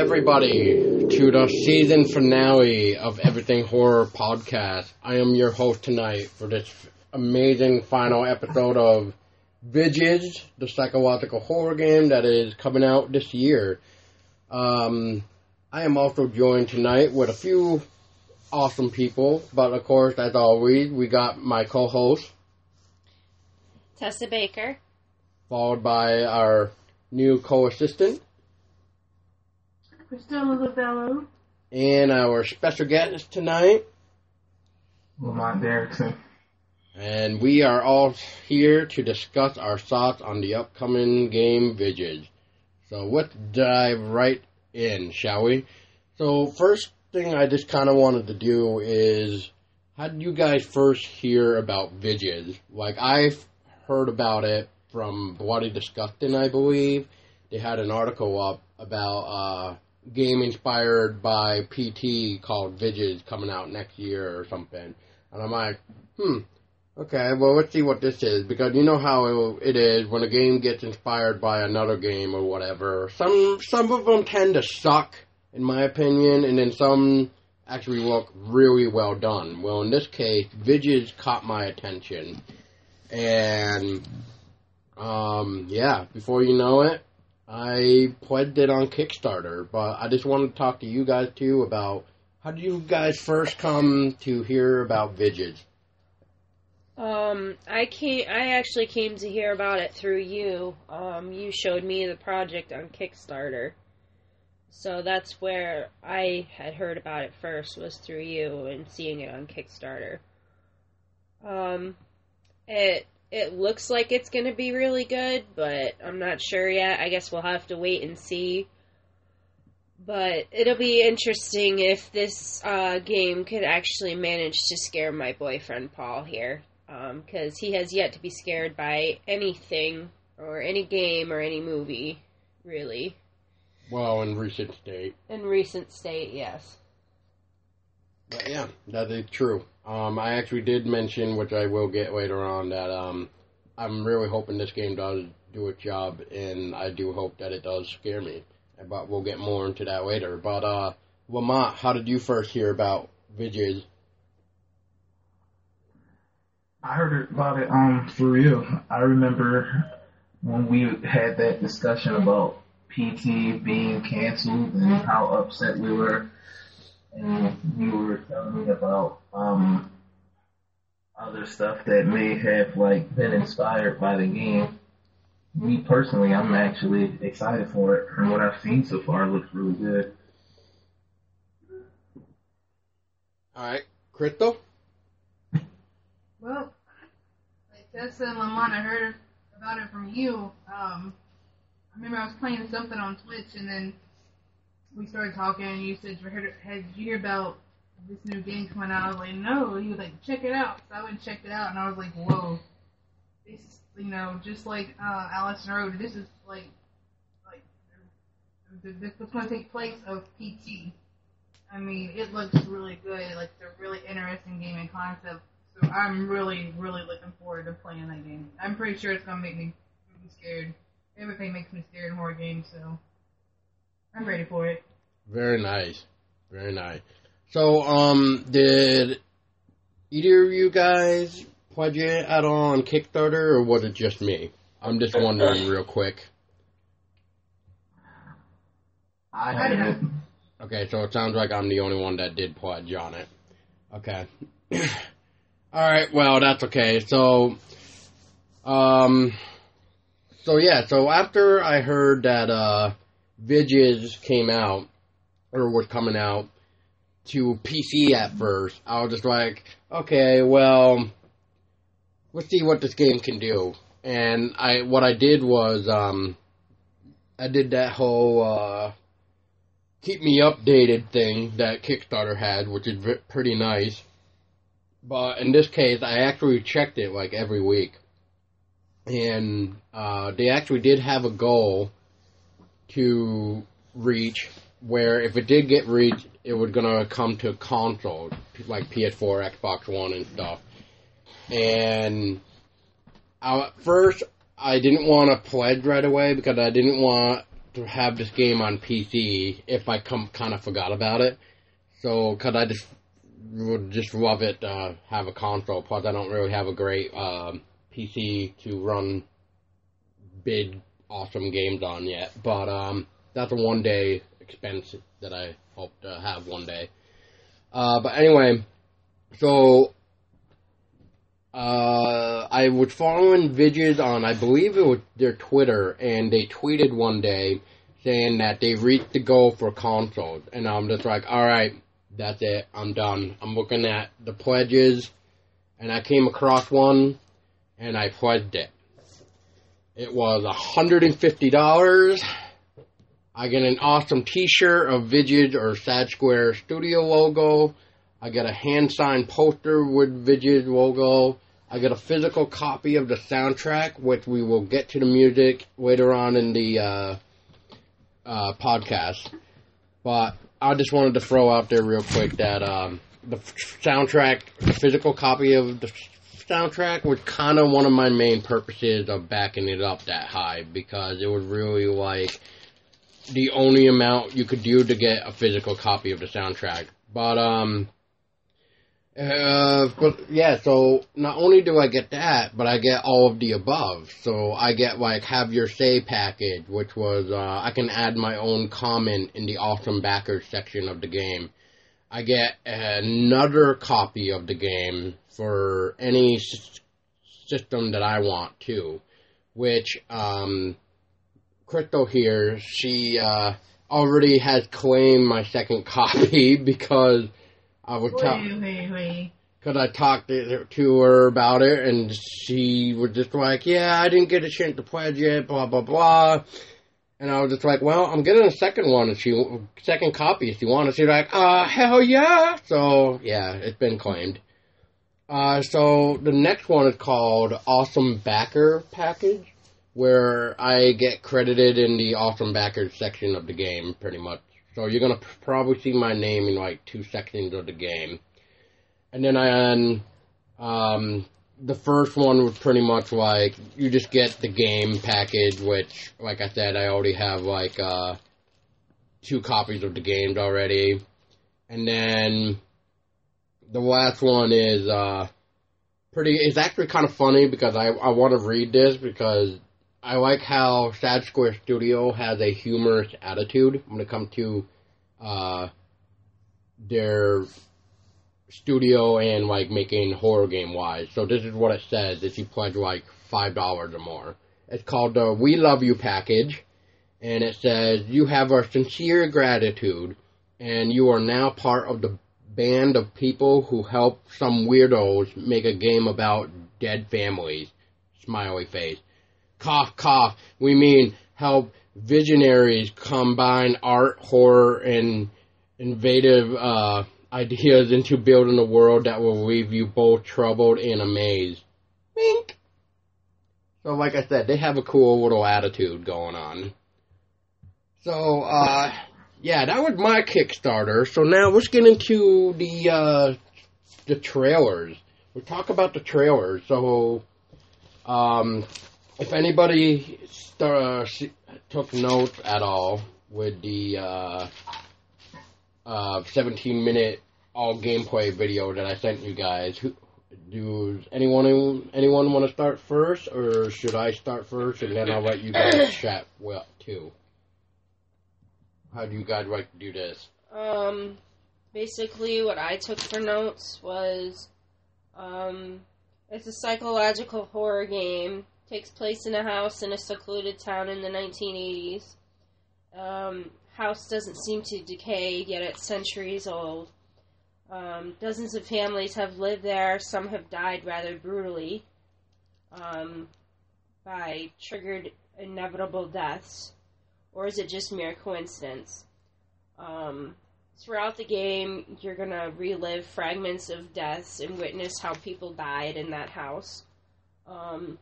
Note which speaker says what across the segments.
Speaker 1: everybody to the season finale of Everything Horror Podcast. I am your host tonight for this amazing final episode of Visage, the psychological horror game that is coming out this year. Um, I am also joined tonight with a few awesome people, but of course, as always, we got my co-host,
Speaker 2: Tessa Baker.
Speaker 1: followed by our new co-assistant,
Speaker 3: Chrystello Lovebello.
Speaker 1: and our special guest tonight.
Speaker 4: Lamont Derrickson.
Speaker 1: And we are all here to discuss our thoughts on the upcoming game Visage. So let's dive right in, shall we? So first thing I just kind of wanted to do is, how did you guys first hear about Visage? Like I've heard about it from Bloody Disgusting, I believe. They had an article up about uh, game inspired by PT called Visage coming out next year or something. And I'm like, hmm, Okay, well, let's see what this is because you know how it is when a game gets inspired by another game or whatever. Some some of them tend to suck, in my opinion, and then some actually look really well done. Well, in this case, Visage caught my attention, and um, yeah, before you know it, I pledged it on Kickstarter. But I just wanted to talk to you guys too about how did you guys first come to hear about Visage?
Speaker 2: Um, I came. I actually came to hear about it through you. Um, you showed me the project on Kickstarter, so that's where I had heard about it first. Was through you and seeing it on Kickstarter. Um, it it looks like it's gonna be really good, but I'm not sure yet. I guess we'll have to wait and see. But it'll be interesting if this uh, game could actually manage to scare my boyfriend Paul here because he has yet to be scared by anything or any game or any movie, really.
Speaker 1: Well, in recent state.
Speaker 2: In recent state, yes.
Speaker 1: But yeah, that is true. Um, I actually did mention, which I will get later on, that um, I'm really hoping this game does do its job, and I do hope that it does scare me. But we'll get more into that later. But uh, Lamont, how did you first hear about Visage?
Speaker 4: I heard about it um you. I remember when we had that discussion about PT being canceled and how upset we were, and you were telling me about um other stuff that may have like been inspired by the game. Me personally, I'm actually excited for it. From what I've seen so far, it looks really good.
Speaker 1: All right, crypto.
Speaker 3: Well, like Tessa and Lamont, I heard about it from you. Um, I remember I was playing something on Twitch, and then we started talking, and you said, you heard, "Had you hear about this new game coming out?" I was like, "No." He was like, "Check it out." So I went and checked it out, and I was like, "Whoa, this is you know just like uh, Allison Road. This is like like this was going to take place of PT." I mean, it looks really good. Like it's a really interesting gaming concept. So I'm really, really looking forward to playing that game. I'm pretty sure it's gonna make me scared. Everything makes me scared in horror games, so I'm ready for it.
Speaker 1: Very nice, very nice. So, um, did either of you guys pledge at all on Kickstarter, or was it just me? I'm just wondering, real quick.
Speaker 4: I
Speaker 3: I
Speaker 4: haven't.
Speaker 1: Okay, so it sounds like I'm the only one that did pledge on it. Okay. All right. Well, that's okay. So, um, so yeah. So after I heard that uh, Visage came out or was coming out to PC at first, I was just like, okay, well, let's see what this game can do. And I, what I did was, um, I did that whole. Uh, keep me updated thing that Kickstarter had, which is v- pretty nice. But in this case, I actually checked it like every week, and uh, they actually did have a goal to reach where if it did get reached, it was gonna come to console, like PS4, Xbox One, and stuff. And I, at first, I didn't want to pledge right away because I didn't want to have this game on PC if I come kind of forgot about it. So, cause I just would just love it uh, have a console. Plus, I don't really have a great um, PC to run big, awesome games on yet. But um, that's a one day expense that I hope to have one day. Uh, but anyway, so uh, I was following Visage on, I believe it was their Twitter, and they tweeted one day saying that they reached the goal for consoles, and I'm just like, all right, that's it, I'm done. I'm looking at the pledges, and I came across one, and I pledged it. It was $150. I get an awesome T-shirt of Visage or Sad Square Studio logo. I get a hand signed poster with Visage logo. I get a physical copy of the soundtrack, which we will get to the music later on in the uh, uh, podcast. But I just wanted to throw out there real quick that um, the soundtrack, the physical copy of the soundtrack was kind of one of my main purposes of backing it up that high because it was really like the only amount you could do to get a physical copy of the soundtrack. But um uh, but yeah, so not only do I get that, but I get all of the above. So I get like have your say package, which was uh, I can add my own comment in the awesome backers section of the game. I get another copy of the game for any s- system that I want too, which um, Crystal here, she uh, already has claimed my second copy because I was telling.
Speaker 3: Wait, wait, wait.
Speaker 1: Because I talked to her about it, and she was just like, "Yeah, I didn't get a chance to pledge yet, blah blah blah." And I was just like, "Well, I'm getting a second one, if she second copy if you want." And she's like, "Uh, hell yeah!" So yeah, it's been claimed. Uh, so the next one is called Awesome Backer Package, where I get credited in the Awesome Backers section of the game, pretty much. So you're gonna probably see my name in like two sections of the game. And then I, um, the first one was pretty much like you just get the game package, which, like I said, I already have like uh, two copies of the games already. And then the last one is uh, pretty. It's actually kind of funny because I I want to read this because I like how Sad Square Studio has a humorous attitude when it comes to uh, their studio and like making horror game wise. So this is what it says if you pledge like five dollars or more. It's called the We Love You package, and it says you have our sincere gratitude, and you are now part of the band of people who help some weirdos make a game about dead families. Smiley face cough, cough. We mean help visionaries combine art, horror, and innovative uh, ideas into building a world that will leave you both troubled and amazed. Wink. So, like I said, they have a cool little attitude going on. So, uh, yeah, that was my Kickstarter. So now let's get into the uh, the trailers. We'll talk about the trailers. So, um, if anybody uh, took notes at all with the uh, uh, 17 minute all gameplay video that I sent you guys, who, does anyone anyone want to start first, or should I start first, and then I'll let you guys chat well too? How do you guys like to do this?
Speaker 2: Um, basically, what I took for notes was, um, it's a psychological horror game takes place in a house in a secluded town in the 1980s. Um, house doesn't seem to decay, yet it's centuries old. Um, dozens of families have lived there. Some have died rather brutally um, by triggered inevitable deaths, or is it just mere coincidence? Um, throughout the game, you're gonna relive fragments of deaths and witness how people died in that house. Um,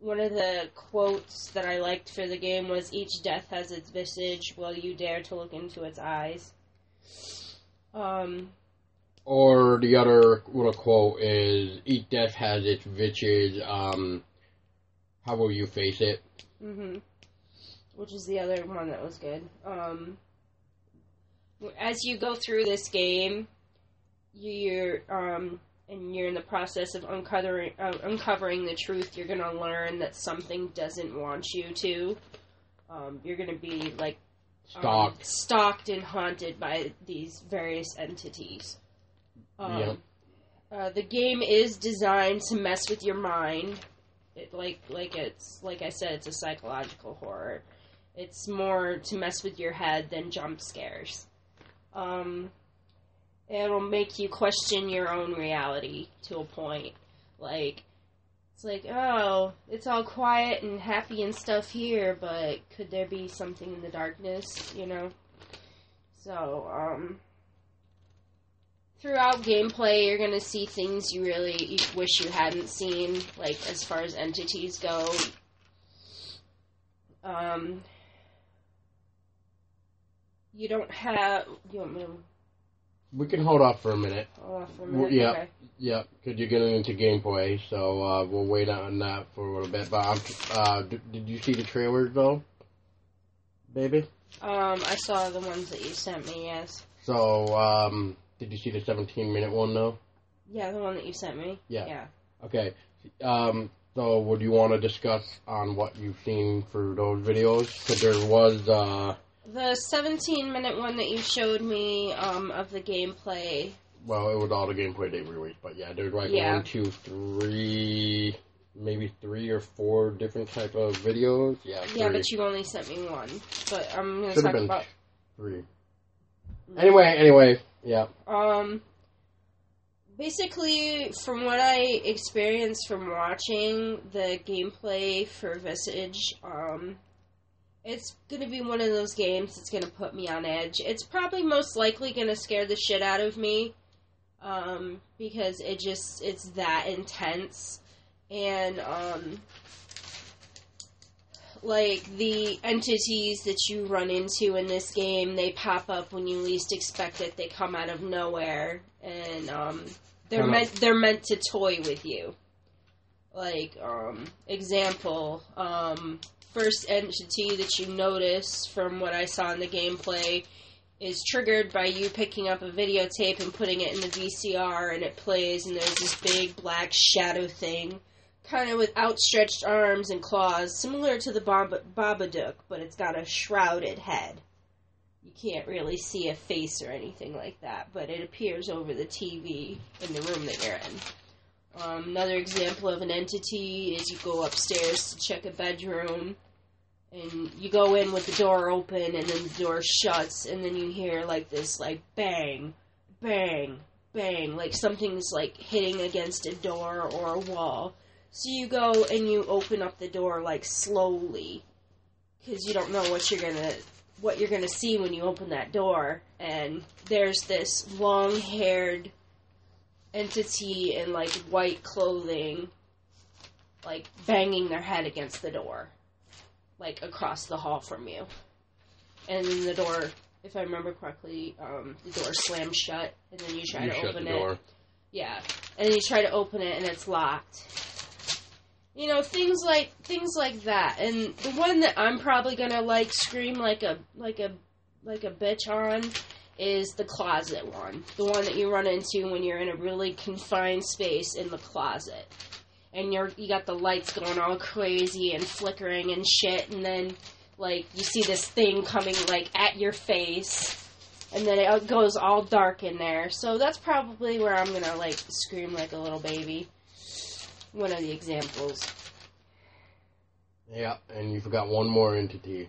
Speaker 2: one of the quotes that I liked for the game was each death has its visage, will you dare to look into its eyes? Um,
Speaker 1: or the other little quote is each death has its visage, um, how will you face it?
Speaker 2: hmm which is the other one that was good. Um, as you go through this game, you're um, and you're in the process of uncovering uh, uncovering the truth. You're gonna learn that something doesn't want you to. Um, you're gonna be like um,
Speaker 1: Stalked.
Speaker 2: stalked and haunted by these various entities. Um,
Speaker 1: Yep.
Speaker 2: uh, the game is designed to mess with your mind. It, like like it's like I said, it's a psychological horror. It's more to mess with your head than jump scares. Um, it'll make you question your own reality to a point. Like it's like, oh, it's all quiet and happy and stuff here, but could there be something in the darkness? You know. So um, throughout gameplay, you're gonna see things you really wish you hadn't seen, like as far as entities go. Um, you don't have. You me to
Speaker 1: We can hold off for a minute.
Speaker 2: hold off for a minute?
Speaker 1: yeah.
Speaker 2: Okay.
Speaker 1: Yep, because you're getting into gameplay, so uh, we'll wait on that for a little bit. But I'm, uh, d- did you see the trailers though, baby?
Speaker 2: Um, I saw the ones that you sent me. Yes.
Speaker 1: So, um, did you see the 17 minute one though?
Speaker 2: Yeah, the one that you sent me.
Speaker 1: Yeah.
Speaker 2: Yeah.
Speaker 1: Okay. Um, so, would you want to discuss on what you've seen for those videos? Because there was, uh,
Speaker 2: The 17 minute one that you showed me um, of the gameplay.
Speaker 1: well, it was all the gameplay they released, but yeah, there's like
Speaker 2: Yeah.
Speaker 1: one, two, three, maybe three or four different type of videos. Yeah, three.
Speaker 2: Yeah, but you only sent me one. But I'm gonna
Speaker 1: Should have
Speaker 2: talk
Speaker 1: been
Speaker 2: about.
Speaker 1: three. Anyway, anyway, yeah.
Speaker 2: Um, basically, from what I experienced from watching the gameplay for Visage, um, it's gonna be one of those games that's gonna put me on edge. It's probably most likely gonna scare the shit out of me, um, because it just it's that intense, and um. Like the entities that you run into in this game, they pop up when you least expect it. They come out of nowhere, and um, they're meant they're meant to toy with you. Like um, example, um, first entity that you notice from what I saw in the gameplay is triggered by you picking up a videotape and putting it in the VCR, and it plays, and there's this big black shadow thing kind of with outstretched arms and claws, similar to the Bab- Babadook, but it's got a shrouded head. You can't really see a face or anything like that, but it appears over the TV in the room that you're in. Um, another example of an entity is you go upstairs to check a bedroom, and you go in with the door open, and then the door shuts, and then you hear like this, like bang, bang, bang, like something's like hitting against a door or a wall. So you go and you open up the door like slowly, because you don't know what you're gonna what you're gonna see when you open that door. And there's this long-haired entity in like white clothing, like banging their head against the door, like across the hall from you. And then the door, if I remember correctly, um, the door slams shut, and then you try
Speaker 1: you
Speaker 2: to
Speaker 1: shut
Speaker 2: open
Speaker 1: the
Speaker 2: it.
Speaker 1: door.
Speaker 2: Yeah, and then you try to open it and it's locked. You know things like things like that, and the one that I'm probably gonna like scream like a like a like a bitch on is the closet one, the one that you run into when you're in a really confined space in the closet, and you're you got the lights going all crazy and flickering and shit, and then like you see this thing coming like at your face and then it goes all dark in there. So that's probably where I'm gonna like scream like a little baby. One of the examples.
Speaker 1: Yeah, and you forgot one more entity.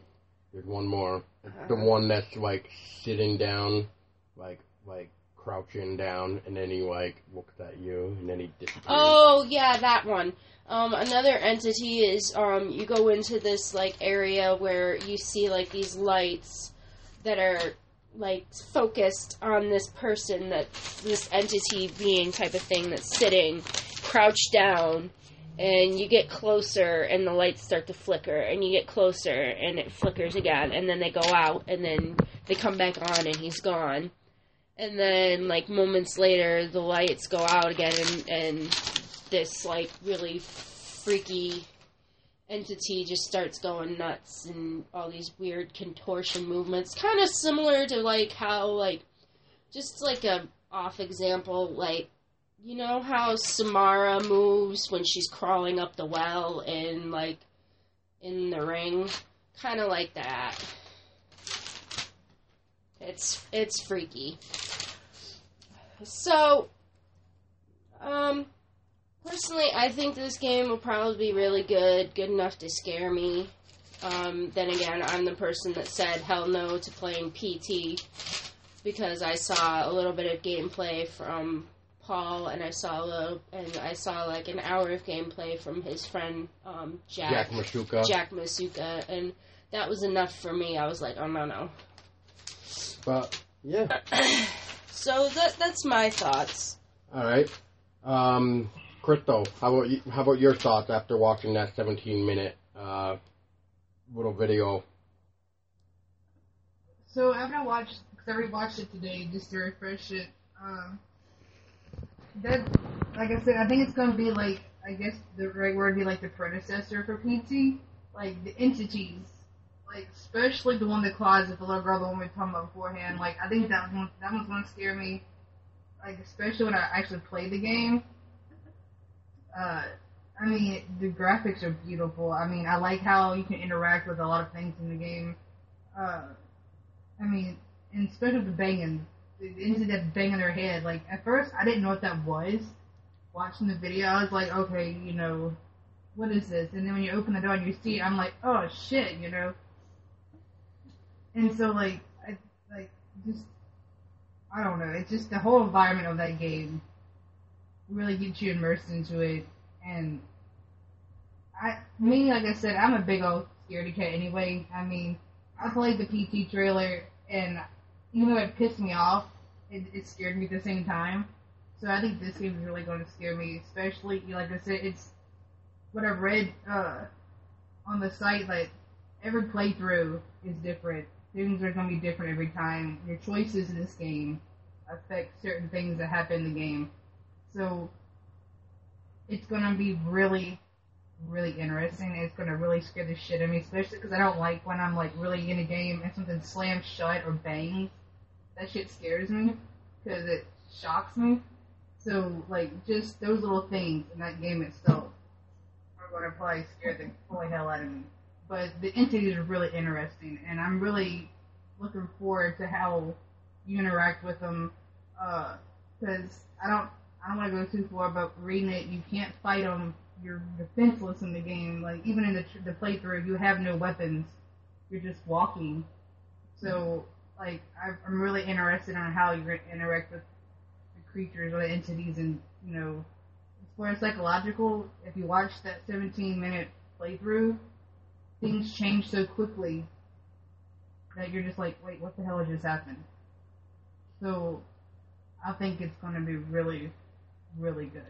Speaker 1: There's one more. The
Speaker 2: Uh-huh.
Speaker 1: one that's like sitting down, like like crouching down, and then he like looks at you, and then he disappears.
Speaker 2: Oh yeah, that one. Um, another entity is um, you go into this like area where you see like these lights that are like focused on this person that this entity being type of thing that's sitting crouched down and you get closer and the lights start to flicker and you get closer and it flickers again and then they go out and then they come back on and he's gone. And then like moments later the lights go out again and, and this like really freaky entity just starts going nuts and all these weird contortion movements, kind of similar to like how like just like a off example, like you know how Samara moves when she's crawling up the well in like in the ring, kind of like that. It's it's freaky. So, um, personally, I think this game will probably be really good, good enough to scare me. Um, then again, I'm the person that said hell no to playing PT because I saw a little bit of gameplay from Paul, and I saw a and I saw like an hour of gameplay from his friend um,
Speaker 1: Jack
Speaker 2: Jack
Speaker 1: Masuka.
Speaker 2: Jack Masuka, and that was enough for me. I was like, oh no no.
Speaker 1: But yeah.
Speaker 2: So that that's my thoughts.
Speaker 1: All right. Um, Crystal, how about you, how about your thoughts after watching that 17 minute uh, little video?
Speaker 3: So after I watched, because I rewatched it today just to refresh it, um, that, like I said, I think it's gonna be like, I guess the right word would be like the predecessor for PT, like the entities, like especially the one that closet, the little girl, the one we were talking about beforehand. Like I think that one, that one's gonna scare me, like especially when I actually play the game. Uh, I mean, the graphics are beautiful. I mean, I like how you can interact with a lot of things in the game. Uh, I mean, and especially the banging, the entity that's banging their head. Like at first, I didn't know what that was. Watching the video, I was like, okay, you know, what is this? And then when you open the door and you see it, I'm like, oh shit, you know. And so like, I like just, I don't know. It's just the whole environment of that game really gets you immersed into it, and I, me, like I said, I'm a big old scaredy cat anyway. I mean, I played the PT trailer, and even though it pissed me off, it, it scared me at the same time. So I think this game is really going to scare me, especially like I said, it's what I've read uh, on the site. Like every playthrough is different. Things are going to be different every time. Your choices in this game affect certain things that happen in the game. So it's going to be really really interesting. It's gonna really scare the shit out of me, especially because I don't like when I'm like really in a game and something slams shut or bangs. That shit scares me because it shocks me. So like just those little things in that game itself are gonna probably scare the holy hell out of me. But the entities are really interesting, and I'm really looking forward to how you interact with them. Uh, because I don't, I don't want to go too far, but reading it, you can't fight them you're defenseless in the game. Like even in the the playthrough, you have no weapons. You're just walking. So like I'm really interested on how gonna interact with the creatures or the entities, and you know, as far psychological, if you watch that 17 minute playthrough, things change so quickly that you're just like, wait, what the hell just happened? So I think it's going to be really, really good.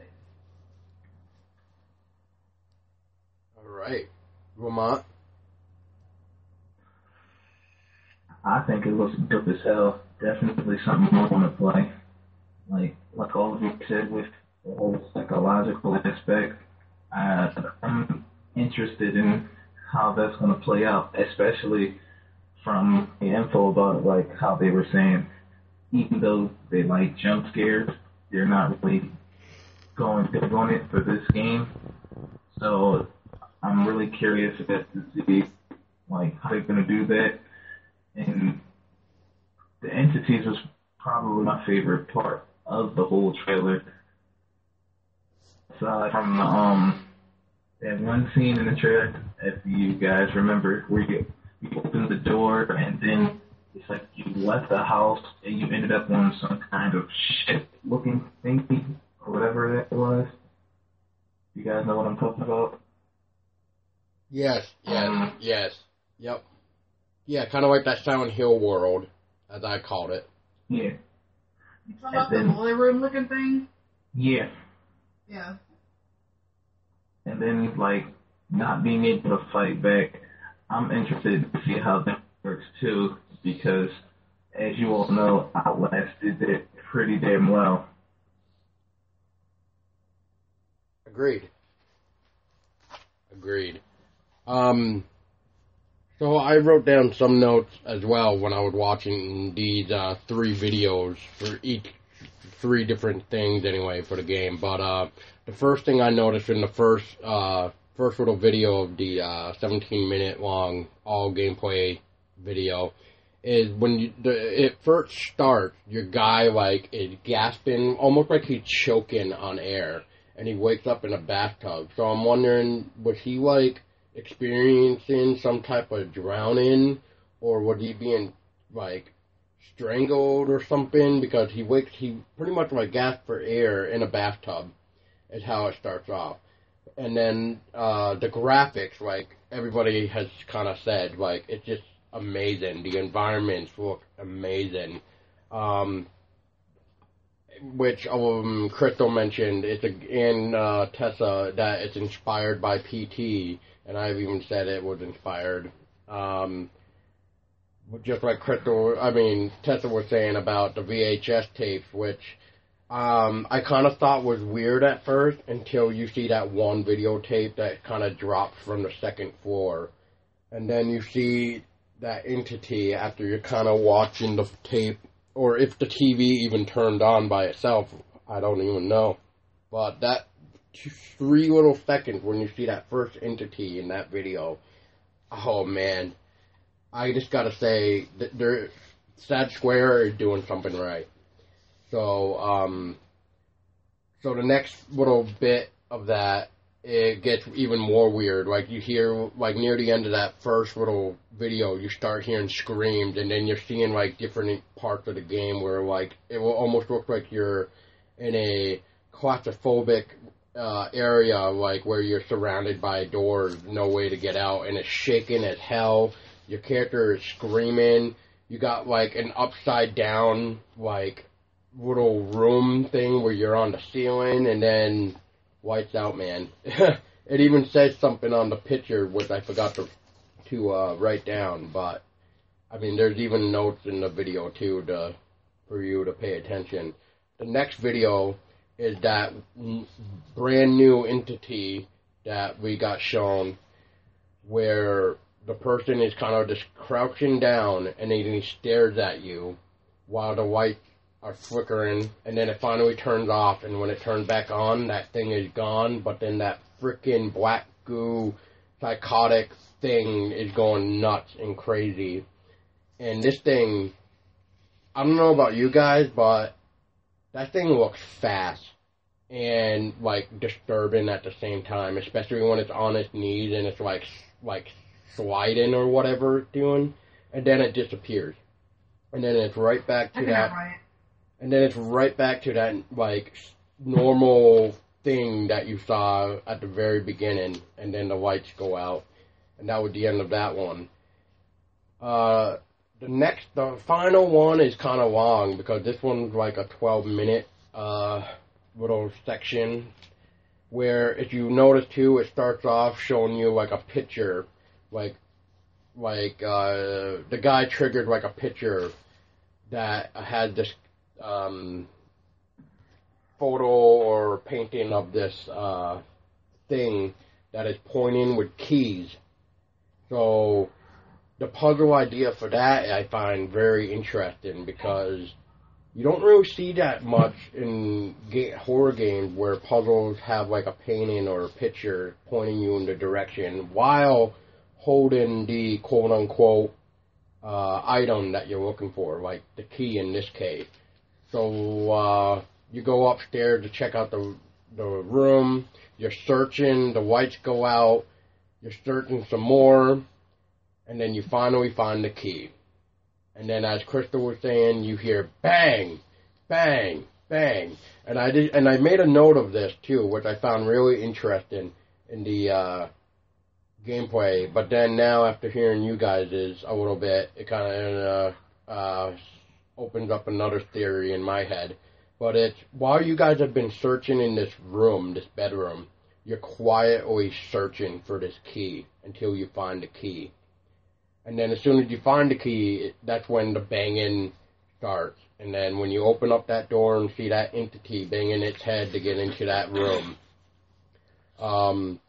Speaker 1: All right. Lamont.
Speaker 4: I think it looks dope as hell. Definitely something I want to play. Like like all of you said with the whole psychological aspect, I, I'm interested in how that's going to play out, especially from the info about like how they were saying, even though they like jump scares, they're not really going big on it for this game. So I'm really curious to see like how they're going to do that and the entities was probably my favorite part of the whole trailer. Aside from the um that one scene in the trailer, if you guys remember, where you you open the door and then it's like you left the house and you ended up on some kind of shit looking thingy or whatever that was. You guys know what I'm talking about?
Speaker 1: Yes. Yes.
Speaker 4: Um,
Speaker 1: yes. Yep. Yeah, kind of like that Silent Hill world, as I called it.
Speaker 4: Yeah.
Speaker 3: You talking about
Speaker 4: And
Speaker 3: the boiler room looking thing?
Speaker 4: Yeah.
Speaker 3: Yeah.
Speaker 4: and then like not being able to fight back. I'm interested to see how that works too, because as you all know, Outlast did it pretty damn well.
Speaker 1: Agreed. Agreed. Um, so I wrote down some notes as well when I was watching these uh, three videos for each three different things anyway for the game. But uh, the first thing I noticed in the first uh, first little video of the uh, 17 minute long all gameplay video is when you, the, it first starts, your guy like is gasping, almost like he's choking on air, and he wakes up in a bathtub. So I'm wondering, was he like experiencing some type of drowning, or was he being like strangled or something? Because he wakes, he pretty much like gasped for air in a bathtub, is how it starts off. And then uh, the graphics, like everybody has kind of said, like it's just amazing. The environments look amazing. Um, which um, Crystal mentioned, it's a, and uh, Tessa that it's inspired by PT, and I've even said it was inspired. Um, just like Crystal, I mean Tessa was saying about the VHS tape, which um, I kind of thought was weird at first until you see that one videotape that kind of drops from the second floor, and then you see that entity after you're kind of watching the tape, or if the TV even turned on by itself. I don't even know. But that three little seconds when you see that first entity in that video, oh man, I just gotta say that they're Sad Square is doing something right. So, um, so the next little bit of that it gets even more weird. Like you hear, like near the end of that first little video, you start hearing screams, and then you're seeing like different parts of the game where like it will almost look like you're in a claustrophobic uh, area, like where you're surrounded by doors, no way to get out, and it's shaking as hell. Your character is screaming. You got like an upside down like little room thing where you're on the ceiling, and then Whites out, man. it even says something on the picture which I forgot to to uh, write down, but I mean, there's even notes in the video too to for you to pay attention. The next video is that brand new entity that we got shown, where the person is kind of just crouching down and then he stares at you while the white are flickering, and then it finally turns off, and when it turns back on, that thing is gone, but then that freaking black goo psychotic thing is going nuts and crazy. And this thing, I don't know about you guys, but that thing looks fast and like disturbing at the same time, especially when it's on its knees and it's like like sliding or whatever it's doing, and then it disappears, and then it's right back to that. Right and then it's right back to that like normal thing that you saw at the very beginning, and then the lights go out, and that was the end of that one. Uh, the next, the final one is kind of long because this one's like a 12 minute uh, little section where if you notice too, it starts off showing you like a picture, like like uh, the guy triggered like a picture that had this um, photo or painting of this uh, thing that is pointing with keys. So the puzzle idea for that I find very interesting because you don't really see that much in ga- horror games where puzzles have like a painting or a picture pointing you in the direction while holding the quote unquote uh, item that you're looking for, like the key in this case. So uh, you go upstairs to check out the the room. You're searching. The lights go out. You're searching some more, and then you finally find the key. And then, as Crystal was saying, you hear bang, bang, bang. And I did, and I made a note of this too, which I found really interesting in the uh, gameplay. But then now, after hearing you guys is a little bit, it kind of uh, uh, opens up another theory in my head. But it's while you guys have been searching in this room, this bedroom, you're quietly searching for this key until you find the key. And then as soon as you find the key, that's when the banging starts. And then when you open up that door and see that entity banging its head to get into that room, um,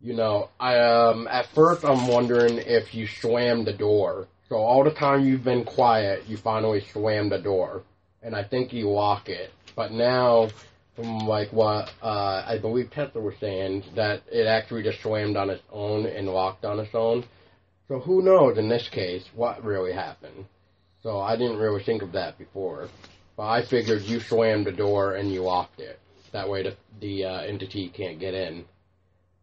Speaker 1: you know, I um at first I'm wondering if you swam the door. So all the time you've been quiet, you finally swam the door, and I think you lock it. But now, from like what uh, I believe Tessa was saying, that it actually just swam on its own and locked on its own. So who knows in this case what really happened? So I didn't really think of that before, but I figured you slammed the door and you locked it. That way the the uh, entity can't get in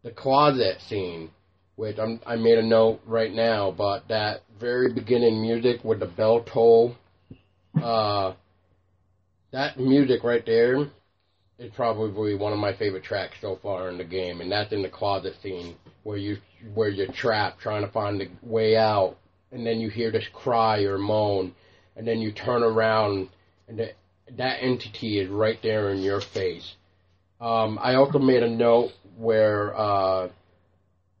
Speaker 1: the closet scene, which I'm, I made a note right now, but that very beginning music with the bell toll, uh, that music right there is probably one of my favorite tracks so far in the game, and that's in the closet scene where you where you're trapped trying to find the way out, and then you hear this cry or moan, and then you turn around, and the, that entity is right there in your face. Um, I also made a note where uh,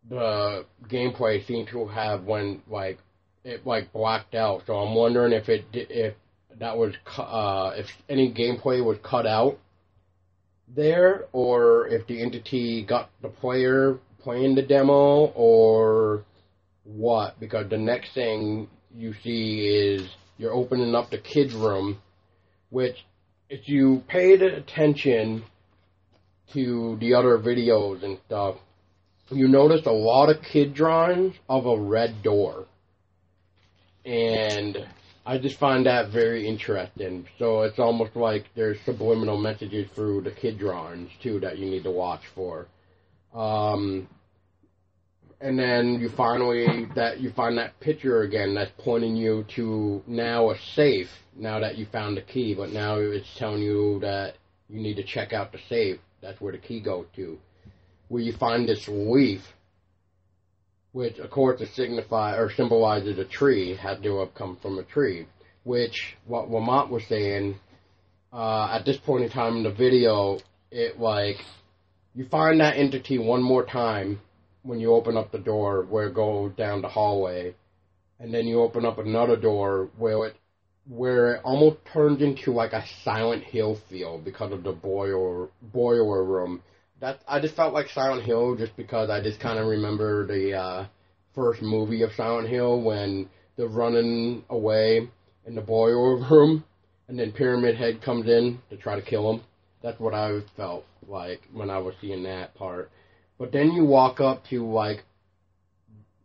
Speaker 1: the gameplay seemed to have when like it like blacked out. So I'm wondering if it if that was uh, if any gameplay was cut out there, or if the entity got the player playing the demo, or what. Because the next thing you see is you're opening up the kids' room, which if you paid attention to the other videos and stuff, you notice a lot of kid drawings of a red door. And I just find that very interesting. So it's almost like there's subliminal messages through the kid drawings too that you need to watch for. Um, and then you finally that you find that picture again that's pointing you to now a safe. Now that you found the key, but now it's telling you that you need to check out the safe. That's where the key goes to. Where you find this leaf, which of course to signify or symbolizes a tree, had to have come from a tree. Which what Lamont was saying uh, at this point in time in the video, it like you find that entity one more time when you open up the door where goes down the hallway, and then you open up another door where it where it almost turns into like a Silent Hill feel because of the boiler boiler room. That I just felt like Silent Hill just because I just kind of remember the uh, first movie of Silent Hill when they're running away in the boiler room, and then Pyramid Head comes in to try to kill him. That's what I felt like when I was seeing that part. But then you walk up to like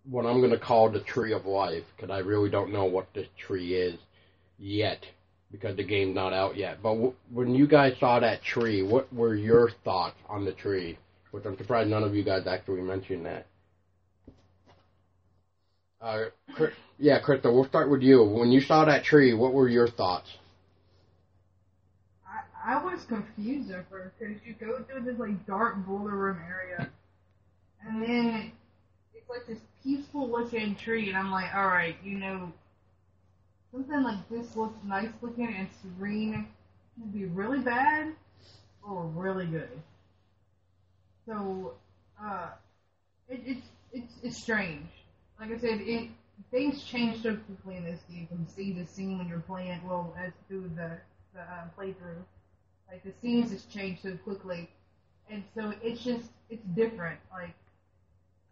Speaker 1: what I'm gonna call the Tree of Life because I really don't know what this tree is yet because the game's not out yet. But w- when you guys saw that tree, what were your thoughts on the tree? Which I'm surprised none of you guys actually mentioned that. Uh, Chris, yeah, Krista, we'll start with you. When you saw that tree, what were your thoughts?
Speaker 3: I, I was confused at first because you go through this like dark boiler room area, and then it's like this peaceful looking tree, and I'm like, all right, you know, something like this looks nice looking and serene can be really bad or really good. So, uh, it, it's it's it's strange. Like I said, it things change so quickly in this game from scene to scene when you're playing. Well, as through the the uh, playthrough, like the scenes just change so quickly, and so it's just it's different. Like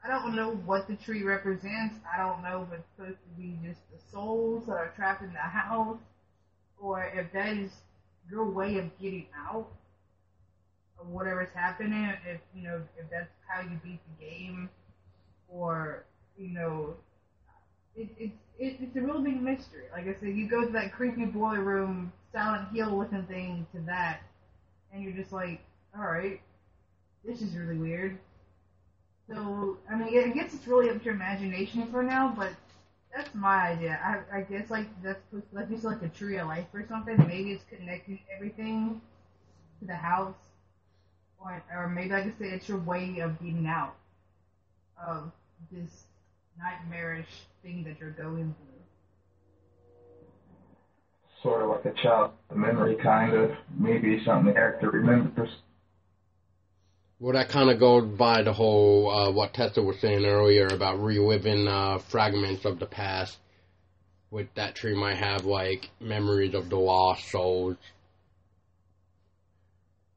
Speaker 3: I don't know what the tree represents. I don't know if it's supposed to be just the souls that are trapped in the house, or if that is your way of getting out of whatever's happening. If you know if that's how you beat the game, or you know, it, it's it, it's a real big mystery. Like I said, you go to that creepy boiler room, Silent Hill looking thing to that, and you're just like, all right, this is really weird. So, I mean, I guess it's really up to your imagination for now, but that's my idea. I, I guess like that's like it's like a tree of life or something. Maybe it's connecting everything to the house, or or maybe like I said, it's your way of getting out of this nightmarish thing that you're going through.
Speaker 4: Sort of like a child memory, kind of. Maybe something the character remembers.
Speaker 1: Well, that kind of goes by the whole uh, what Tessa was saying earlier about reliving uh, fragments of the past. With that tree might have like memories of the lost souls,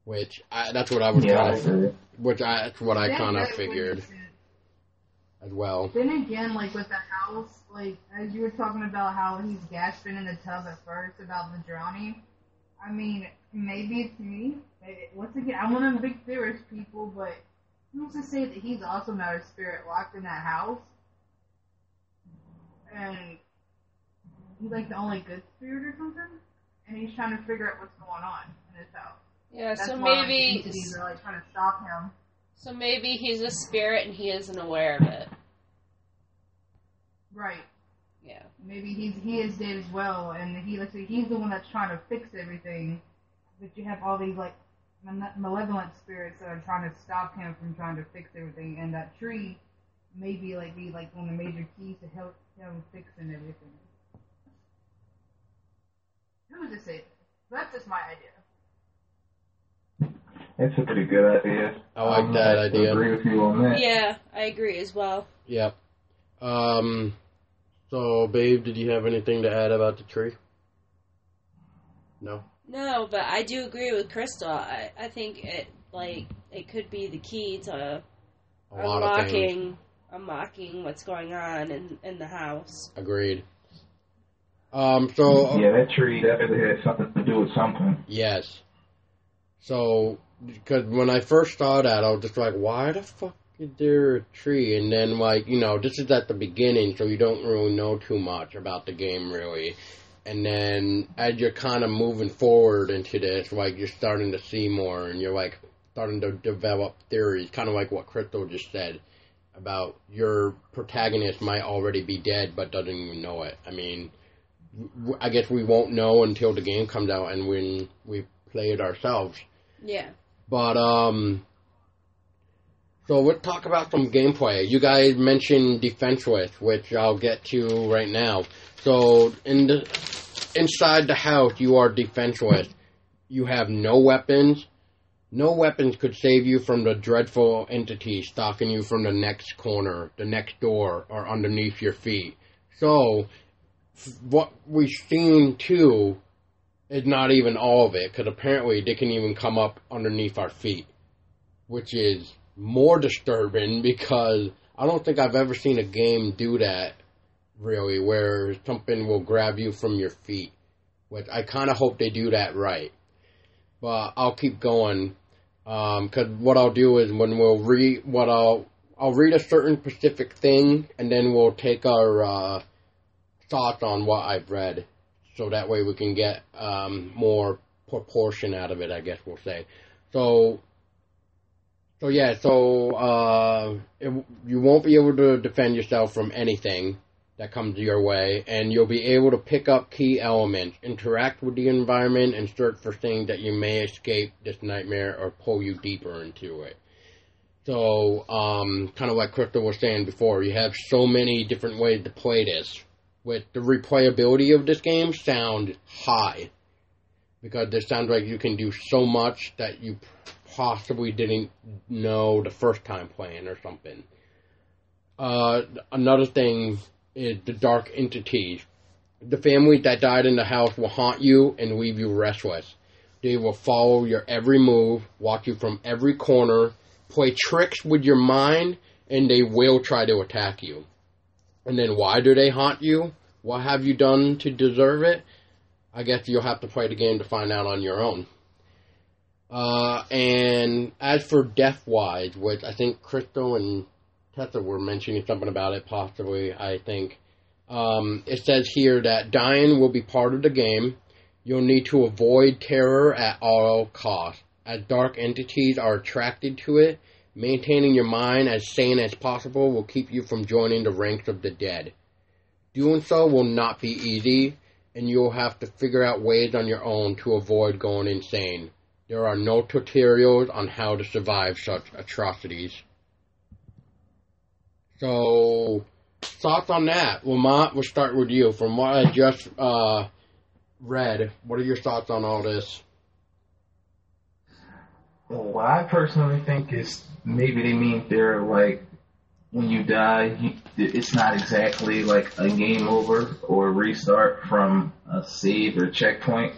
Speaker 1: which I, that's what I was
Speaker 4: Yeah, I
Speaker 1: kind of, which I, that's what I kind of figured. as well.
Speaker 3: Then again, like with the house, like as you were talking about how he's gasping in the tub at first about the drowning. I mean, maybe it's me. Once again, I'm one of the big theorist people, but who's to say that he's also not a spirit locked in that house? And he's like the only good spirit or something, and he's trying to figure out what's going on in his house.
Speaker 2: Yeah,
Speaker 3: That's
Speaker 2: so maybe
Speaker 3: are like trying to stop him.
Speaker 2: so maybe he's a spirit and he isn't aware of it.
Speaker 3: Right.
Speaker 2: Yeah.
Speaker 3: Maybe he's he is dead as well, and he let's he's the one that's trying to fix everything, but you have all these like malevolent spirits that are trying to stop him from trying to fix everything, and that tree maybe like be like one of the major keys to help him fixing everything. Who was to say? That's just my idea.
Speaker 4: That's a pretty good idea.
Speaker 1: I like
Speaker 4: I'm
Speaker 1: that
Speaker 4: gonna
Speaker 1: idea.
Speaker 4: Agree with you on that.
Speaker 2: Yeah, I agree as well.
Speaker 1: Yep. Um. So, babe, did you have anything to add about the tree? No.
Speaker 2: No, but I do agree with Crystal. I, I think it like it could be the key to
Speaker 1: A lot of
Speaker 2: unlocking unlocking what's going on in, in the house.
Speaker 1: Agreed. Um. So.
Speaker 4: Yeah, that tree definitely had something to do with something.
Speaker 1: Yes. So, because when I first saw that, I was just like, why the fuck is there a tree? And then, like, you know, this is at the beginning, so you don't really know too much about the game, really. And then, as you're kind of moving forward into this, like, you're starting to see more, and you're, like, starting to develop theories, kind of like what Crystal just said about your protagonist might already be dead, but doesn't even know it. I mean, I guess we won't know until the game comes out and when we play it ourselves.
Speaker 2: Yeah.
Speaker 1: But um, so let's talk about some gameplay. You guys mentioned defenseless, which I'll get to right now. So in the inside the house, you are defenseless. You have no weapons. No weapons could save you from the dreadful entity stalking you from the next corner, the next door, or underneath your feet. So, what we've seen too is not even all of it, because apparently they can even come up underneath our feet, which is more disturbing because I don't think I've ever seen a game do that, really, where something will grab you from your feet. Which I kind of hope they do that right. But I'll keep going, because what I'll do is when we'll read, what I'll I'll read a certain specific thing, and then we'll take our uh, thoughts on what I've read so that way we can get um, more proportion out of it. I guess we'll say. So, so yeah, so uh, it, you won't be able to defend yourself from anything that comes your way, and you'll be able to pick up key elements, interact with the environment, and search for things that you may escape this nightmare or pull you deeper into it. So, um, kind of like Crystal was saying before, you have so many different ways to play this with the replayability of this game sound high because this sounds like you can do so much that you possibly didn't know the first time playing or something. Uh, another thing is the dark entities. The families that died in the house will haunt you and leave you restless. They will follow your every move, watch you from every corner, play tricks with your mind, and they will try to attack you. And then why do they haunt you? What have you done to deserve it? I guess you'll have to play the game to find out on your own. Uh, and as for death wise, which I think Crystal and Tessa were mentioning something about it, possibly, I think. Um, it says here that dying will be part of the game. You'll need to avoid terror at all costs, as dark entities are attracted to it. Maintaining your mind as sane as possible will keep you from joining the ranks of the dead. Doing so will not be easy, and you'll have to figure out ways on your own to avoid going insane. There are no tutorials on how to survive such atrocities. So, thoughts on that? Lamont, we'll start with you. From what I just uh, read, what are your thoughts on all this?
Speaker 4: Well, what I personally think is maybe they mean they're like when you die, it's not exactly like a game over or restart from a save or checkpoint.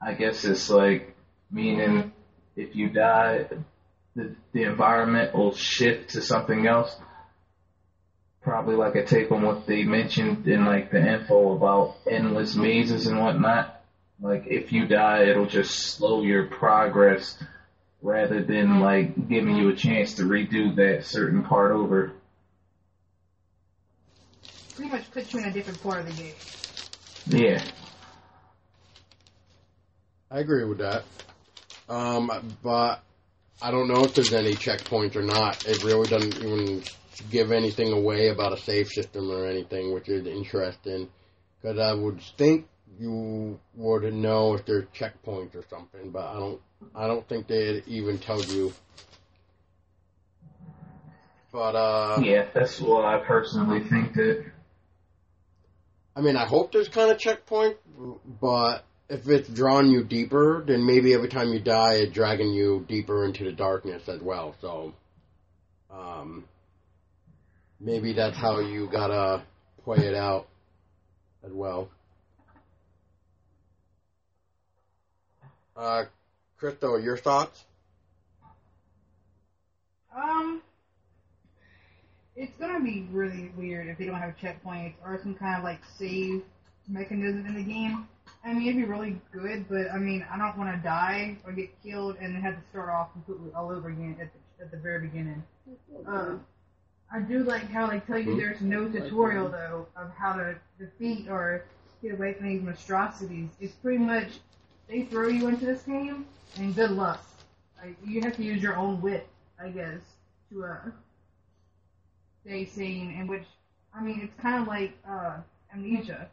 Speaker 4: I guess it's like meaning if you die, the, the environment will shift to something else. probably like a take on what they mentioned in like the info about endless mazes and whatnot. Like if you die, it'll just slow your progress rather than like giving you a chance to redo that certain part over.
Speaker 3: Pretty much puts you in a different part of the game.
Speaker 4: Yeah.
Speaker 1: I agree with that. Um, but I don't know if there's any checkpoints or not. It really doesn't even give anything away about a save system or anything, which is interesting. Because I would think you would know if there's checkpoints or something, but I don't. I don't think they even tell you. But uh,
Speaker 4: Yeah, that's what I personally think that.
Speaker 1: I mean, I hope there's kind of checkpoint, but if it's drawing you deeper, then maybe every time you die, it's dragging you deeper into the darkness as well. So, um, maybe that's how you gotta play it out as well. Uh, Crystal, your thoughts?
Speaker 3: Um, it's gonna be really weird if they don't have checkpoints or some kind of like save mechanism in the game. I mean, it'd be really good, but I mean, I don't want to die or get killed and have to start off completely all over again at the, at the very beginning. Um, I do like how they tell you there's no tutorial though of how to defeat or get away from these monstrosities. It's pretty much they throw you into this game and good luck. Like you have to use your own wit, I guess, to uh stay sane. And which I mean, it's kind of like uh amnesia.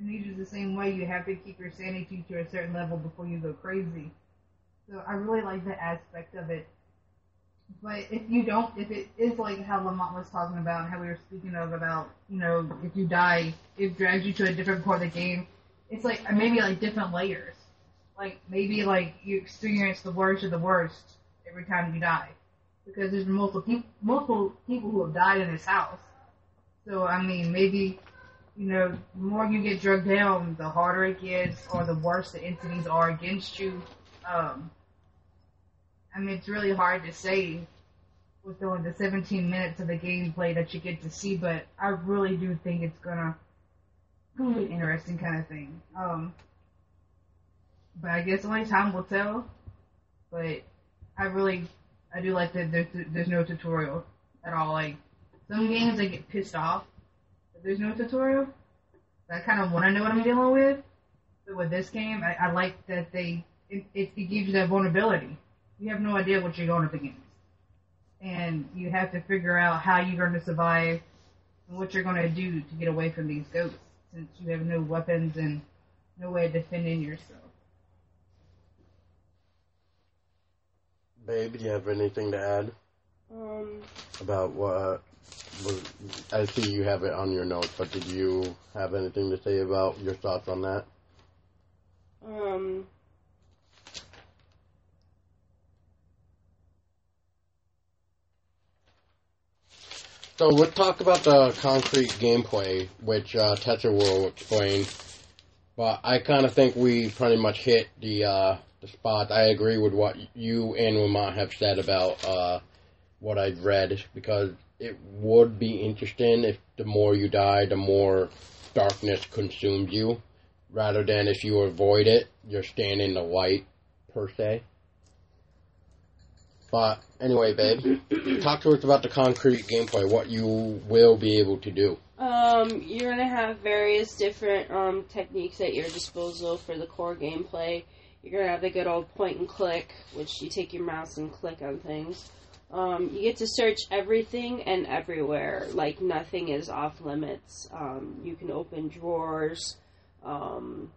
Speaker 3: Amnesia is the same way. You have to keep your sanity to a certain level before you go crazy. So I really like that aspect of it. But if you don't, if it is like how Lamont was talking about, how we were speaking of about, you know, if you die, it drags you to a different part of the game. It's like uh, maybe like different layers. Like maybe like you experience the worst of the worst every time you die, because there's multiple people, multiple people who have died in this house. So I mean, maybe you know, the more you get drugged down, the harder it gets, or the worse the entities are against you. Um, I mean, it's really hard to say with only the 17 minutes of the gameplay that you get to see, but I really do think it's gonna be an interesting kind of thing. Um, but I guess only time will tell. But I really, I do like that there's, there's no tutorial at all. Like, some games I get pissed off there's no tutorial. I kind of want to know what I'm dealing with. But with this game, I, I like that they, it, it, it gives you that vulnerability you have no idea what you're going up against. And you have to figure out how you're going to survive and what you're going to do to get away from these ghosts since you have no weapons and no way of defending yourself.
Speaker 1: Babe, do you have anything to add
Speaker 2: Um,
Speaker 1: about what? I see you have it on your notes, but did you have anything to say about your thoughts on that?
Speaker 2: um,
Speaker 1: So let's talk about the concrete gameplay, which uh, Tessa will explain. But I kind of think we pretty much hit the uh, the spot. I agree with what you and Lamont have said about uh, what I've read because it would be interesting if the more you die, the more darkness consumes you, rather than if you avoid it, you're staying in the light per se. But anyway, babe, talk to us about the concrete gameplay. What you will be able to do.
Speaker 2: Um, you're gonna have various different um, techniques at your disposal for the core gameplay. You're gonna have the good old point and click, which you take your mouse and click on things. Um, you get to search everything and everywhere, like nothing is off limits. Um, you can open drawers. Um,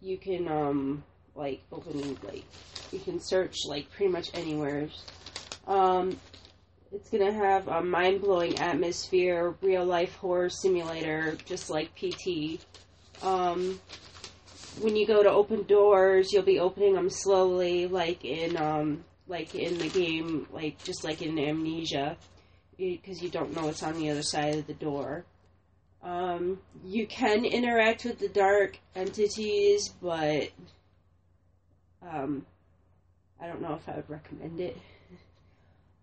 Speaker 2: you can um, like open like you can search like pretty much anywhere. Um, it's gonna have a mind blowing atmosphere, real life horror simulator, just like PT. Um, when you go to open doors, you'll be opening them slowly, like in um, like in the game, like just like in Amnesia, because you don't know what's on the other side of the door. Um, you can interact with the dark entities, but um, I don't know if I would recommend it.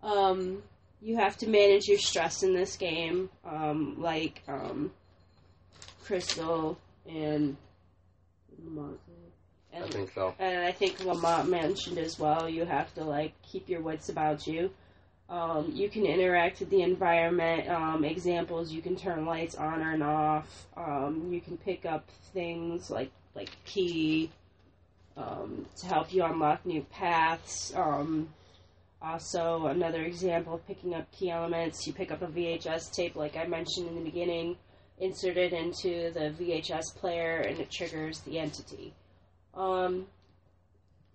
Speaker 2: Um, you have to manage your stress in this game, um, like um, Crystal and Lamont.
Speaker 1: I
Speaker 2: And,
Speaker 1: think so.
Speaker 2: and I think Lamont mentioned as well. You have to like keep your wits about you. Um, you can interact with the environment. Um, examples: you can turn lights on and off. Um, you can pick up things like like key um, to help you unlock new paths. Um, also, another example of picking up key elements: you pick up a VHS tape, like I mentioned in the beginning, insert it into the VHS player, and it triggers the entity. Um,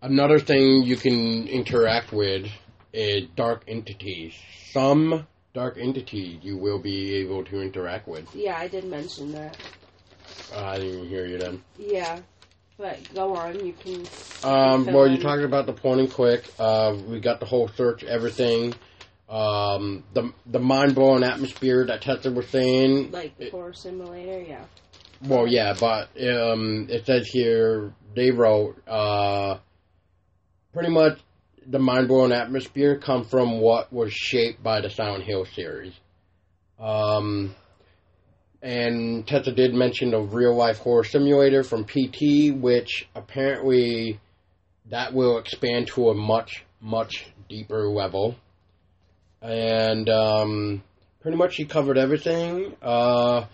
Speaker 1: Another thing you can interact with is dark entities. Some dark entities you will be able to interact with.
Speaker 2: yeah, I did mention that.
Speaker 1: Uh, I didn't even hear you then.
Speaker 2: Yeah, but go on. You can.
Speaker 1: Um, well, you're talking about the point and click. Uh, we got the whole search everything. Um, the the mind blowing atmosphere that Tessa was saying.
Speaker 2: Like the horror simulator, yeah.
Speaker 1: Well, yeah, but um, it says here they wrote uh, pretty much the mind blowing atmosphere come from what was shaped by the Silent Hill series. Um, and Tessa did mention the real life horror simulator from PT, which apparently that will expand to a much much deeper level. And um, pretty much she covered everything. Uh,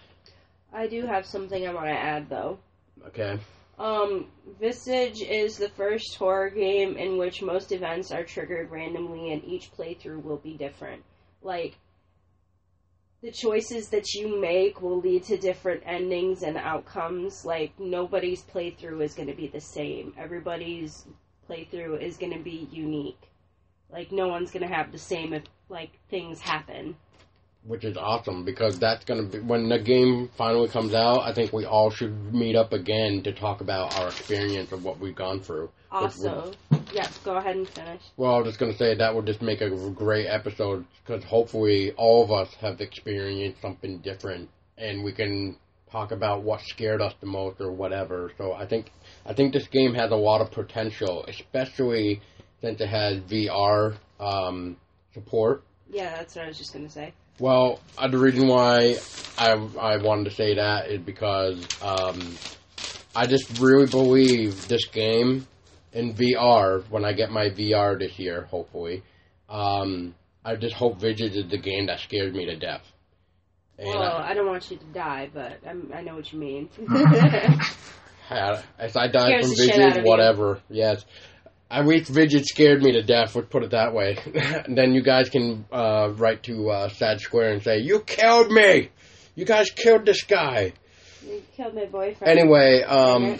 Speaker 2: I do have something I want to add though.
Speaker 1: okay.
Speaker 2: Um, Visage is the first horror game in which most events are triggered randomly and each playthrough will be different. Like, the choices that you make will lead to different endings and outcomes. Like, nobody's playthrough is going to be the same. Everybody's playthrough is going to be unique. Like, no one's going to have the same if, like, things happen.
Speaker 1: Which is awesome because that's gonna be when the game finally comes out. I think we all should meet up again to talk about our experience of what we've gone through.
Speaker 2: Also, yeah, go ahead and finish.
Speaker 1: well, I was just gonna say that would just make a great episode because hopefully all of us have experienced something different and we can talk about what scared us the most or whatever. So I think I think this game has a lot of potential, especially since it has VR um, support.
Speaker 2: Yeah, that's what I was just going to say.
Speaker 1: Well, uh, the reason why I I wanted to say that is because um, I just really believe this game in VR. When I get my VR this year, hopefully, um, I just hope Visage is the game that scares me to death. And
Speaker 2: Well,
Speaker 1: I,
Speaker 2: I don't want you to die, but I'm, I know what you mean.
Speaker 1: I, if I die from
Speaker 2: the shit out
Speaker 1: Visage,
Speaker 2: of you.
Speaker 1: whatever. Yes. I wish Visage scared me to death. Let's put it that way. then you guys can uh, write to uh, Sad Square and say, "You killed me. You guys killed this guy."
Speaker 2: you killed my boyfriend.
Speaker 1: Anyway, um,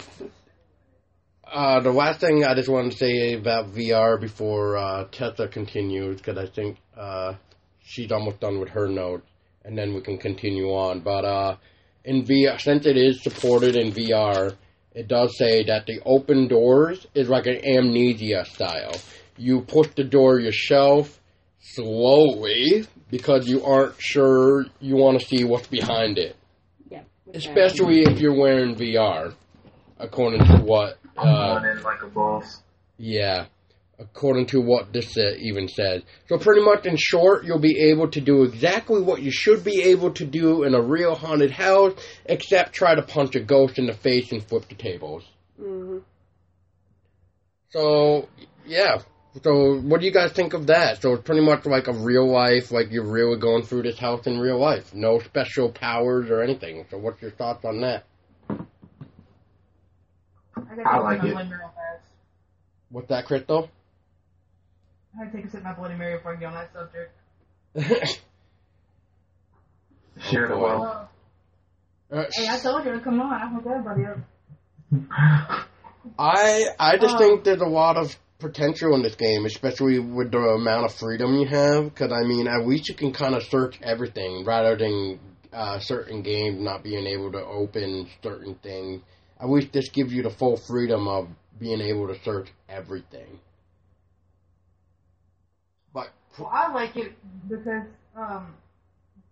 Speaker 1: uh, the last thing I just wanted to say about VR before uh, Tessa continues, because I think uh, she's almost done with her note, and then we can continue on. But uh, in VR, since it is supported in VR, it does say that the open doors is like an amnesia style. You push the door yourself slowly because you aren't sure you want to see what's behind it
Speaker 2: yeah.
Speaker 1: especially if you're wearing VR, according to what,
Speaker 4: I'm
Speaker 1: uh,
Speaker 4: like a boss.
Speaker 1: yeah, according to what this uh, even says. So pretty much, in short, you'll be able to do exactly what you should be able to do in a real haunted house, except try to punch a ghost in the face and flip the tables.
Speaker 2: hmm
Speaker 1: So yeah. So what do you guys think of that? So it's pretty much like a real life, like you're really going through this house in real life. No special powers or anything. So what's your thoughts on that?
Speaker 3: I
Speaker 4: I like it.
Speaker 3: Bloody Mary real fast.
Speaker 1: What's that, Crystal?
Speaker 3: I take a sip of my Bloody Mary before I get on that subject.
Speaker 4: Share the
Speaker 1: boy.
Speaker 4: wealth.
Speaker 3: Oh, hey, I told you to come on. I hooked everybody up.
Speaker 1: I I just
Speaker 3: Oh.
Speaker 1: think there's a lot of potential in this game, especially with the amount of freedom you have. Because I mean, at least you can kind of search everything rather than uh, certain games not being able to open certain things. At least this gives you the full freedom of being able to search everything.
Speaker 3: Well, I like it because um,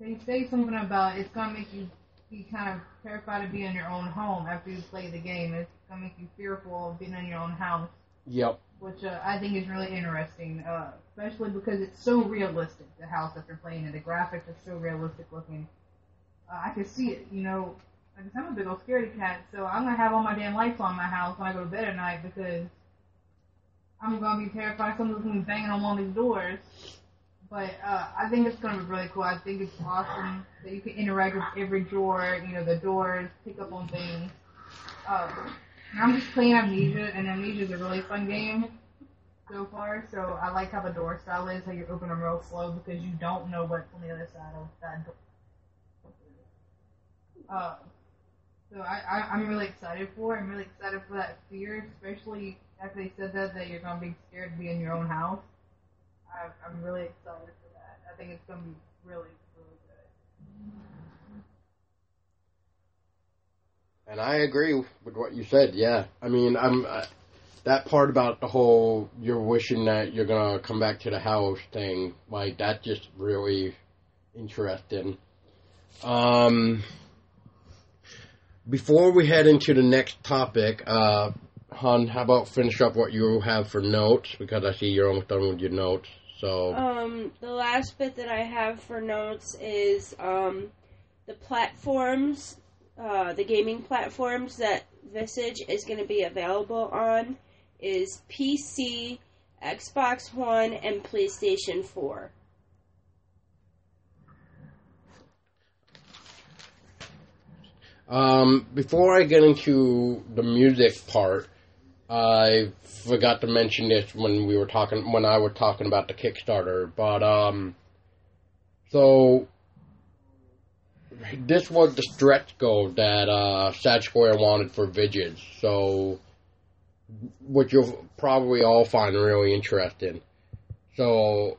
Speaker 3: they say something about it's gonna make you be kind of terrified to be in your own home after you play the game. It's gonna make you fearful of being in your own house.
Speaker 1: yep,
Speaker 3: which uh, I think is really interesting, uh, especially because it's so realistic. The house that they're playing in, the graphics are so realistic looking. Uh, I can see it, you know. Like, I'm a big old scaredy cat, so I'm gonna have all my damn lights on my house when I go to bed at night because I'm gonna be terrified someone's gonna be banging on one of these doors. But uh, I think it's gonna be really cool. I think it's awesome that you can interact with every drawer, you know, the doors, pick up on things. Um, I'm just playing Amnesia, and Amnesia is a really fun game so far. So I like how the door style is, how you open them real slow because you don't know what's on the other side of that door. Uh, so I, I, I'm really excited for it. I'm really excited for that fear, especially after they said that, that you're going to be scared to be in your own house. I, I'm really excited for that. I think it's going to be really, really good.
Speaker 1: And I agree with what you said. Yeah, I mean, I'm uh, that part about the whole you're wishing that you're gonna come back to the house thing. Like that, just really interesting. Um, before we head into the next topic, uh, Hun, how about finish up what you have for notes because I see you're almost done with your notes. So
Speaker 2: Um, the last bit that I have for notes is um, the platforms, uh, the gaming platforms that Visage is going to be available on is PC, Xbox One, and PlayStation 4.
Speaker 1: Um, before I get into the music part, I forgot to mention this when we were talking when I was talking about the Kickstarter, but um, so this was the stretch goal that uh, Sad Square wanted for Visage, so which you'll probably all find really interesting. So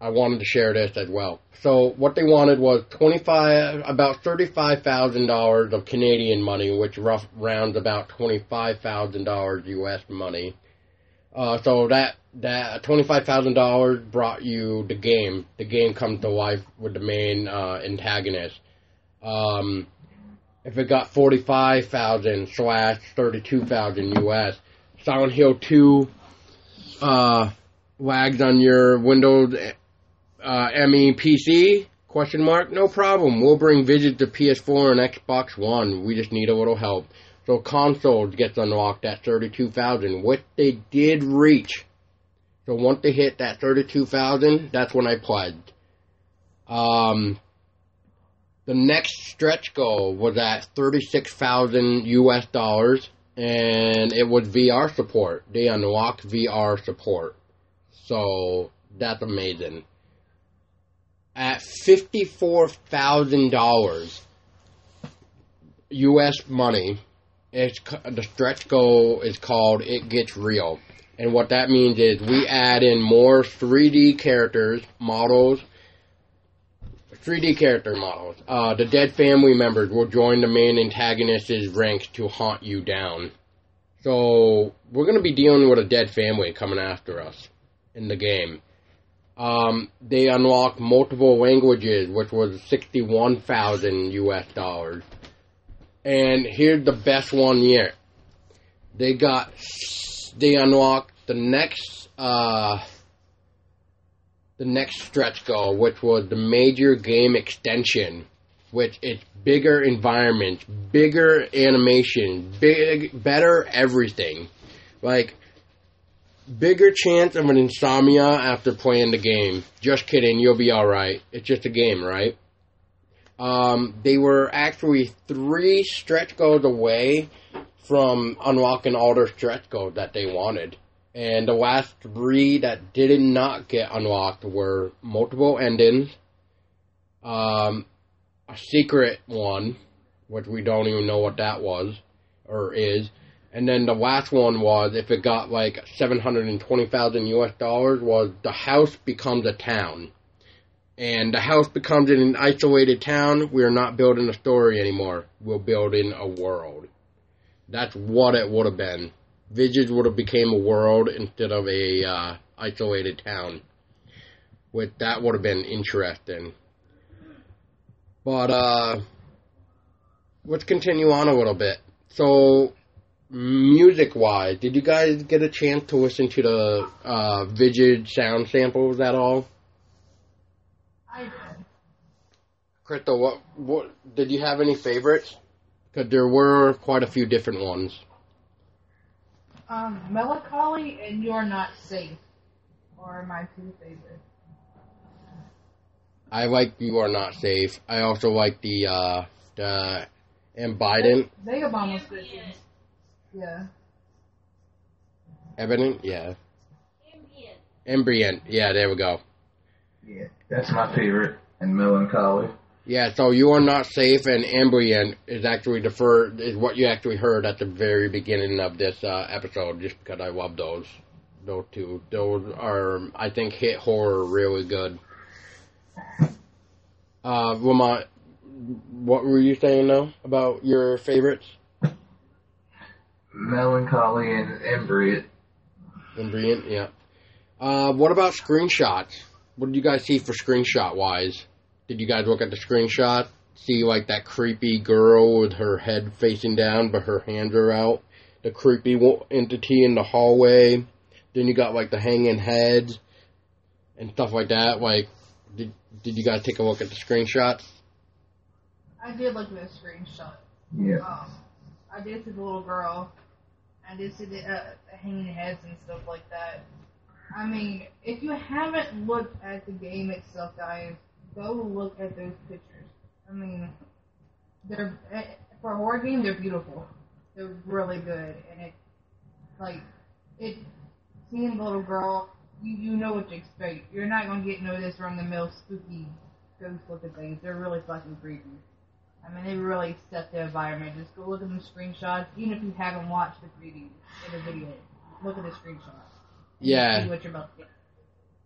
Speaker 1: I wanted to share this as well. So what they wanted was twenty five, about thirty five thousand dollars of Canadian money, which rough rounds about twenty five thousand dollars U.S. money. Uh, so that that twenty five thousand dollars brought you the game. The game comes to life with the main uh, antagonist. Um, if it got forty five thousand slash thirty two thousand U.S. Silent Hill two uh, lags on your Windows uh, ME PC? Question mark. No problem. We'll bring Visage to PS4 and Xbox One. We just need a little help. So consoles gets unlocked at 32,000, which they did reach. So once they hit that 32,000, that's when I pledged. Um, the next stretch goal was at 36,000 US dollars, and it was VR support. They unlocked VR support. So that's amazing at $54,000 US money. It's, the stretch goal is called It Gets Real. And what that means is we add in more 3D characters, models, 3D character models. Uh, the dead family members will join the main antagonist's ranks to haunt you down. So we're going to be dealing with a dead family coming after us in the game. Um, they unlocked multiple languages, which was sixty-one thousand U.S. dollars. And here's the best one yet. They got they unlocked the next uh, the next stretch goal, which was the major game extension, which is bigger environments, bigger animation, big better everything. Like bigger chance of an insomnia after playing the game. Just kidding, you'll be alright. It's just a game, right? Um, they were actually three stretch goals away from unlocking all their stretch goals that they wanted. And the last three that did not get unlocked were multiple endings, um, a secret one, which we don't even know what that was or is, and then the last one was if it got like seven hundred and twenty thousand US dollars was the house becomes a town. And the house becomes an isolated town. We are not building a story anymore. We're building a world. That's what it would have been. Visage would have became a world instead of a uh, isolated town. With that would have been interesting. But uh, let's continue on a little bit. So music wise, did you guys get a chance to listen to the uh, Visage sound samples at all?
Speaker 3: I did.
Speaker 1: Crystal, what what did you have any favorites? Because there were quite a few different ones.
Speaker 3: Um, Melancholy and You're Not Safe are my two favorites.
Speaker 1: I like You Are Not Safe. I also like the uh, the and Biden
Speaker 3: Vagabond was good. Yeah.
Speaker 1: Evident, yeah. Ambient, yeah. There we go.
Speaker 4: Yeah, that's my favorite. And Melancholy.
Speaker 1: Yeah, so you are not safe, and ambient is actually the first, is what you actually heard at the very beginning of this uh, episode. Just because I love those, those two, those are I think hit horror really good. Uh, Lamont, what were you saying now about your favorites?
Speaker 4: Melancholy and Embryot.
Speaker 1: Ambient, yeah. Uh, what about screenshots? What did you guys see for screenshot wise? Did you guys look at the screenshot? See like that creepy girl with her head facing down, but her hands are out. The creepy wo- entity in the hallway. Then you got like the hanging heads and stuff like that. Like, did did you guys take a look at the screenshots?
Speaker 3: I did look at the screenshot.
Speaker 4: Yeah.
Speaker 3: Um, I did see the little girl. I did see the uh, hanging heads and stuff like that. I mean, if you haven't looked at the game itself, guys, go look at those pictures. I mean, they're eh, for a horror game, they're beautiful. They're really good, and it like it. Seeing the little girl, you you know what to expect. You're not gonna get no this run the mill spooky ghost looking things. They're really fucking creepy. I mean, they really set the environment. Just go look at the screenshots, even if you haven't watched the preview or the video. Look at the screenshots.
Speaker 1: Yeah.
Speaker 3: See what you're about to get.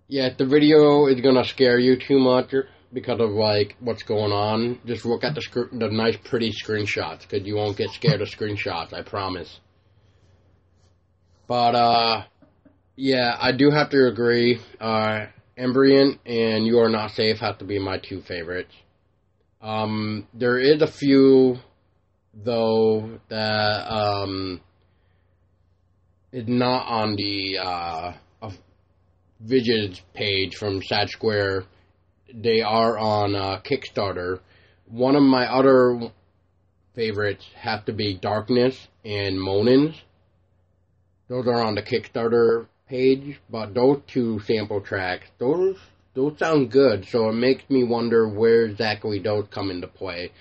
Speaker 1: Yeah, the video is gonna scare you too much because of like what's going on, just look at the sc- the nice, pretty screenshots because you won't get scared of screenshots. I promise. But uh, yeah, I do have to agree. Uh, Embryon and You Are Not Safe have to be my two favorites. Um, there is a few though that um is not on the uh Visage's page from Sad Square. They are on uh, Kickstarter. One of my other favorites have to be Darkness and Moanings. Those are on the Kickstarter page, but those two sample tracks, those those sound good. So it makes me wonder where exactly those come into play,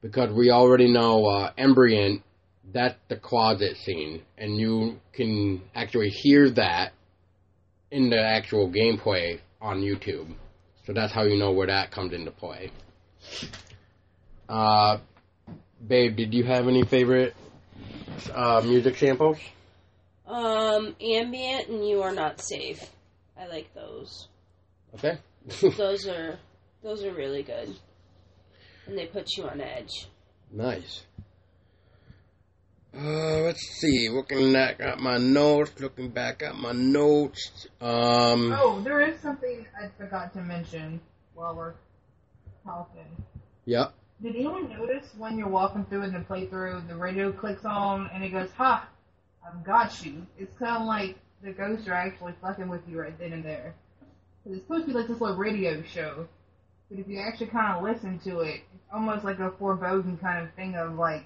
Speaker 1: because we already know uh, Embryon. That's the closet scene, and you can actually hear that in the actual gameplay on YouTube. So that's how you know where that comes into play. Uh, babe, did you have any favorite uh, music samples?
Speaker 2: Um, ambient and you are not safe. I like those.
Speaker 1: Okay.
Speaker 2: Those are those are really good, and they put you on edge.
Speaker 1: nice. Uh, let's see. Looking back at my notes. Looking back at my notes. Um.
Speaker 3: Oh, there is something I forgot to mention while we're talking.
Speaker 1: Yep.
Speaker 3: Did anyone notice when you're walking through in the playthrough, the radio clicks on and it goes, "Ha, I've got you." It's kind of like the ghosts are actually fucking with you right then and there. 'Cause it's supposed to be like this little radio show, but if you actually kind of listen to it, it's almost like a foreboding kind of thing of like,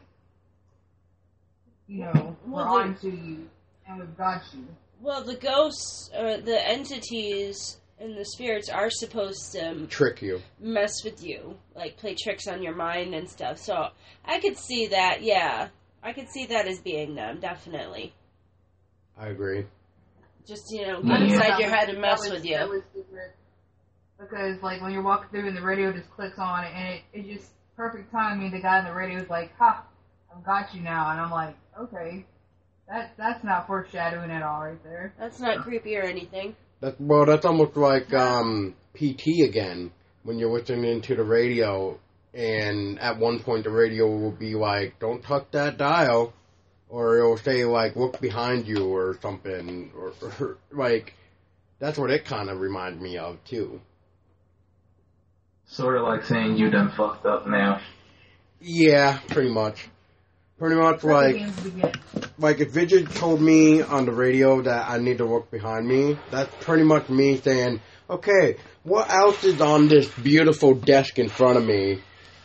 Speaker 3: you know, we're
Speaker 2: the-
Speaker 3: on to you and we've got you.
Speaker 2: Well, the ghosts or the entities and the spirits are supposed to
Speaker 1: Trick you.
Speaker 2: mess with you, like play tricks on your mind and stuff. So I could see that. Yeah, I could see that as being them, definitely.
Speaker 1: I agree.
Speaker 2: Just you know, get inside your head and mess
Speaker 3: was-
Speaker 2: with you.
Speaker 3: That was super. Because like when you're walking through and the radio just clicks on and it, it's just perfect timing. The guy in the radio is like, "Ha, I've got you now," and I'm like, "Okay, that that's not foreshadowing at all, right there."
Speaker 2: That's not creepy or anything.
Speaker 1: That well, that's almost like um, PT again. When you're listening to the radio, and at one point the radio will be like, "Don't touch that dial," or it'll say like, "Look behind you" or something, or, or like that's what it kind of reminds me of too.
Speaker 4: Sort of like saying you done fucked up now.
Speaker 1: Yeah, pretty much. pretty much
Speaker 3: Let
Speaker 1: like like if Visage told me on the radio that I need to look behind me, that's pretty much me saying, okay, what else is on this beautiful desk in front of me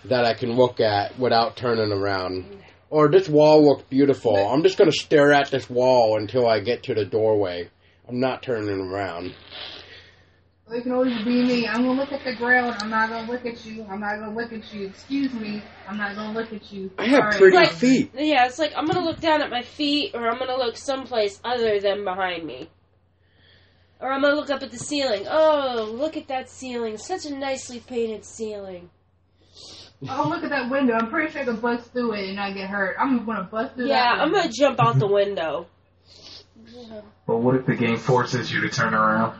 Speaker 1: that I can look at without turning around? Or this wall looks beautiful. I'm just gonna stare at this wall until I get to the doorway. I'm not turning around.
Speaker 3: Well, it can always be me. I'm gonna look at the ground. I'm not gonna look at you. I'm not gonna look at you. Excuse me. I'm not gonna look at you.
Speaker 1: I have
Speaker 3: Sorry.
Speaker 1: pretty
Speaker 2: Like-
Speaker 1: feet.
Speaker 2: Yeah, it's like I'm gonna look down at my feet, or I'm gonna look someplace other than behind me. Or I'm gonna look up at the ceiling. Oh, look at that ceiling. Such a nicely painted ceiling.
Speaker 3: I'll look at that window. I'm pretty sure I can bust through it and not get hurt. I'm gonna bust through that.
Speaker 2: Yeah,
Speaker 3: that.
Speaker 2: I'm
Speaker 3: window.
Speaker 2: gonna jump out the window.
Speaker 4: But what if the game forces you to turn around?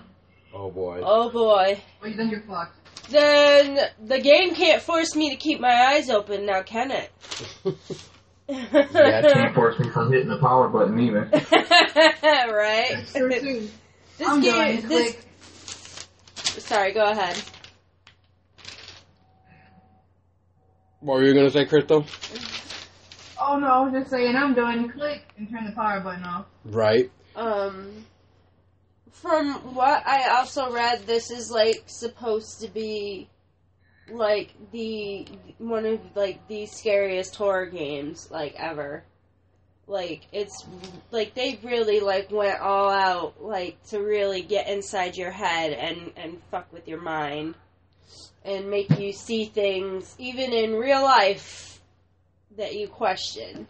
Speaker 1: Oh boy.
Speaker 2: Oh boy.
Speaker 3: Well, then you're fucked.
Speaker 2: Then the game can't force me to keep my eyes open now, can it?
Speaker 4: That can't force me from hitting the power button either.
Speaker 2: right?
Speaker 3: That's.
Speaker 2: This
Speaker 3: I'm
Speaker 2: game,
Speaker 3: done.
Speaker 2: this,
Speaker 3: Click.
Speaker 2: sorry, go ahead.
Speaker 1: What were you gonna say, Crystal?
Speaker 3: Oh no, I was just saying I'm done. Click and turn the power button off.
Speaker 1: Right.
Speaker 2: Um, from what I also read, this is like supposed to be like the one of like the scariest horror games like ever. Like it's like they really like went all out like to really get inside your head and and fuck with your mind and make you see things even in real life that you question.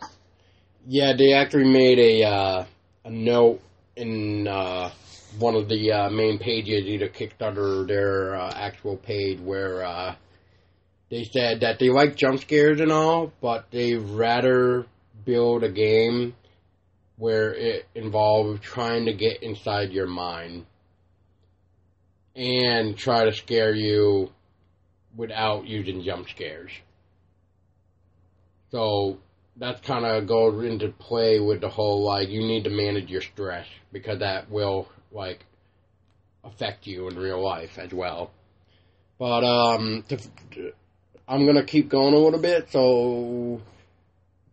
Speaker 1: Yeah, they actually made a uh, a note in uh, one of the uh, main pages, either Kickstarter or their uh, actual page, where uh, they said that they like jump scares and all, but they rather build a game where it involves trying to get inside your mind and try to scare you without using jump scares. So that kind of goes into play with the whole like you need to manage your stress because that will like affect you in real life as well. But um, to, I'm gonna keep going a little bit, so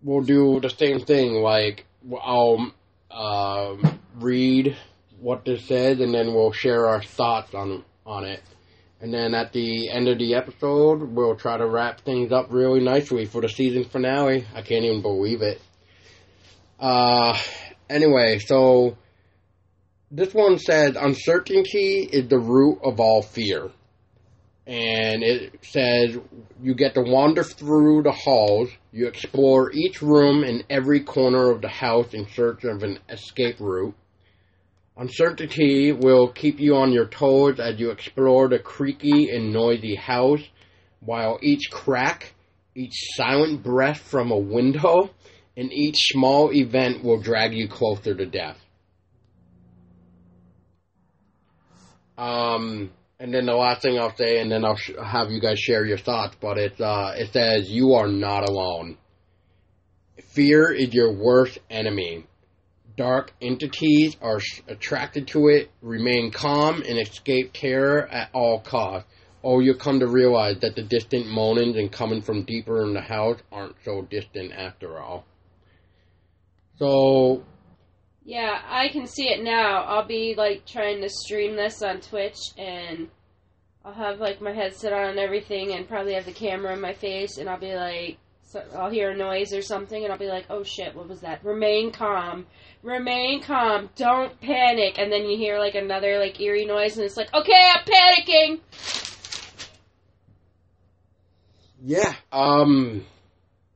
Speaker 1: we'll do the same thing. Like I'll um, read what this says, and then we'll share our thoughts on on it. And then at the end of the episode, we'll try to wrap things up really nicely for the season finale. I can't even believe it. Uh, anyway, so this one says uncertainty is the root of all fear. And it says you get to wander through the halls, you explore each room and every corner of the house in search of an escape route. Uncertainty will keep you on your toes as you explore the creaky and noisy house, while each crack, each silent breath from a window, and each small event will drag you closer to death. Um, and then the last thing I'll say, and then I'll sh- have you guys share your thoughts, but it's, uh, it says, you are not alone. Fear is your worst enemy dark entities are s- attracted to it, remain calm, and escape terror at all costs. Or you'll come to realize that the distant moanings and coming from deeper in the house aren't so distant after all. So,
Speaker 2: Yeah, I can see it now. I'll be like trying to stream this on Twitch and I'll have like my headset on and everything and probably have the camera in my face and I'll be like so I'll hear a noise or something and I'll be like, "Oh shit, what was that?" Remain calm. Remain calm. Don't panic. And then you hear like another like eerie noise and it's like, "Okay, I'm panicking."
Speaker 1: yeah, um,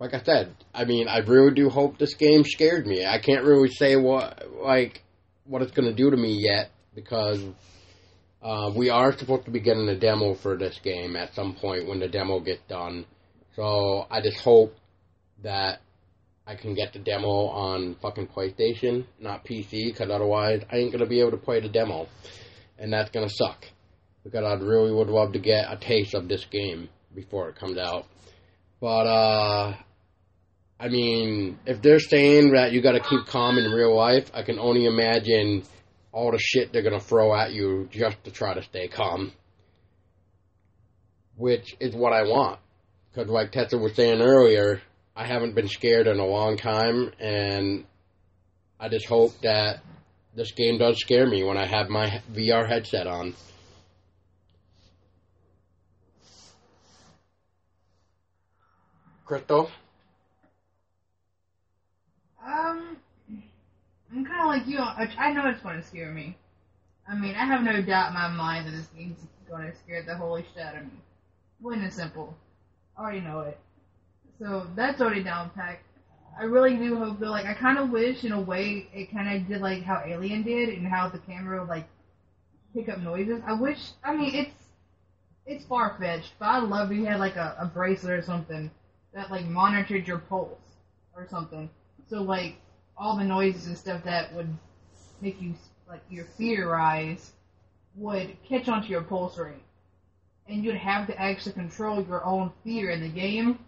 Speaker 1: like I said, I mean, I really do hope this game scared me. I can't really say what, like, what it's going to do to me yet because uh, we are supposed to be getting a demo for this game at some point when the demo gets done. So I just hope that I can get the demo on fucking PlayStation, not PC, because otherwise I ain't gonna be able to play the demo, and that's gonna suck. Because I really would love to get a taste of this game before it comes out. But uh, I mean, if they're saying that you got to keep calm in real life, I can only imagine all the shit they're gonna throw at you just to try to stay calm. Which is what I want. Because, like Tessa was saying earlier, I haven't been scared in a long time, and I just hope that this game does scare me when I have my VR headset on. Crystal?
Speaker 3: Um, I'm kind of like you. I know it's going to scare me. I mean, I have no doubt in my mind that this game's going to scare the holy shit out of me. Plain and simple. I already know it. So that's already down packed. I really do hope though. Like, I kind of wish, in a way, it kind of did like how Alien did, and how the camera like pick up noises. I wish. I mean, it's it's far fetched, but I'd love if you had like a, a bracelet or something that like monitored your pulse or something. So like all the noises and stuff that would make you like your fear rise would catch onto your pulse rate, and you'd have to actually control your own fear in the game,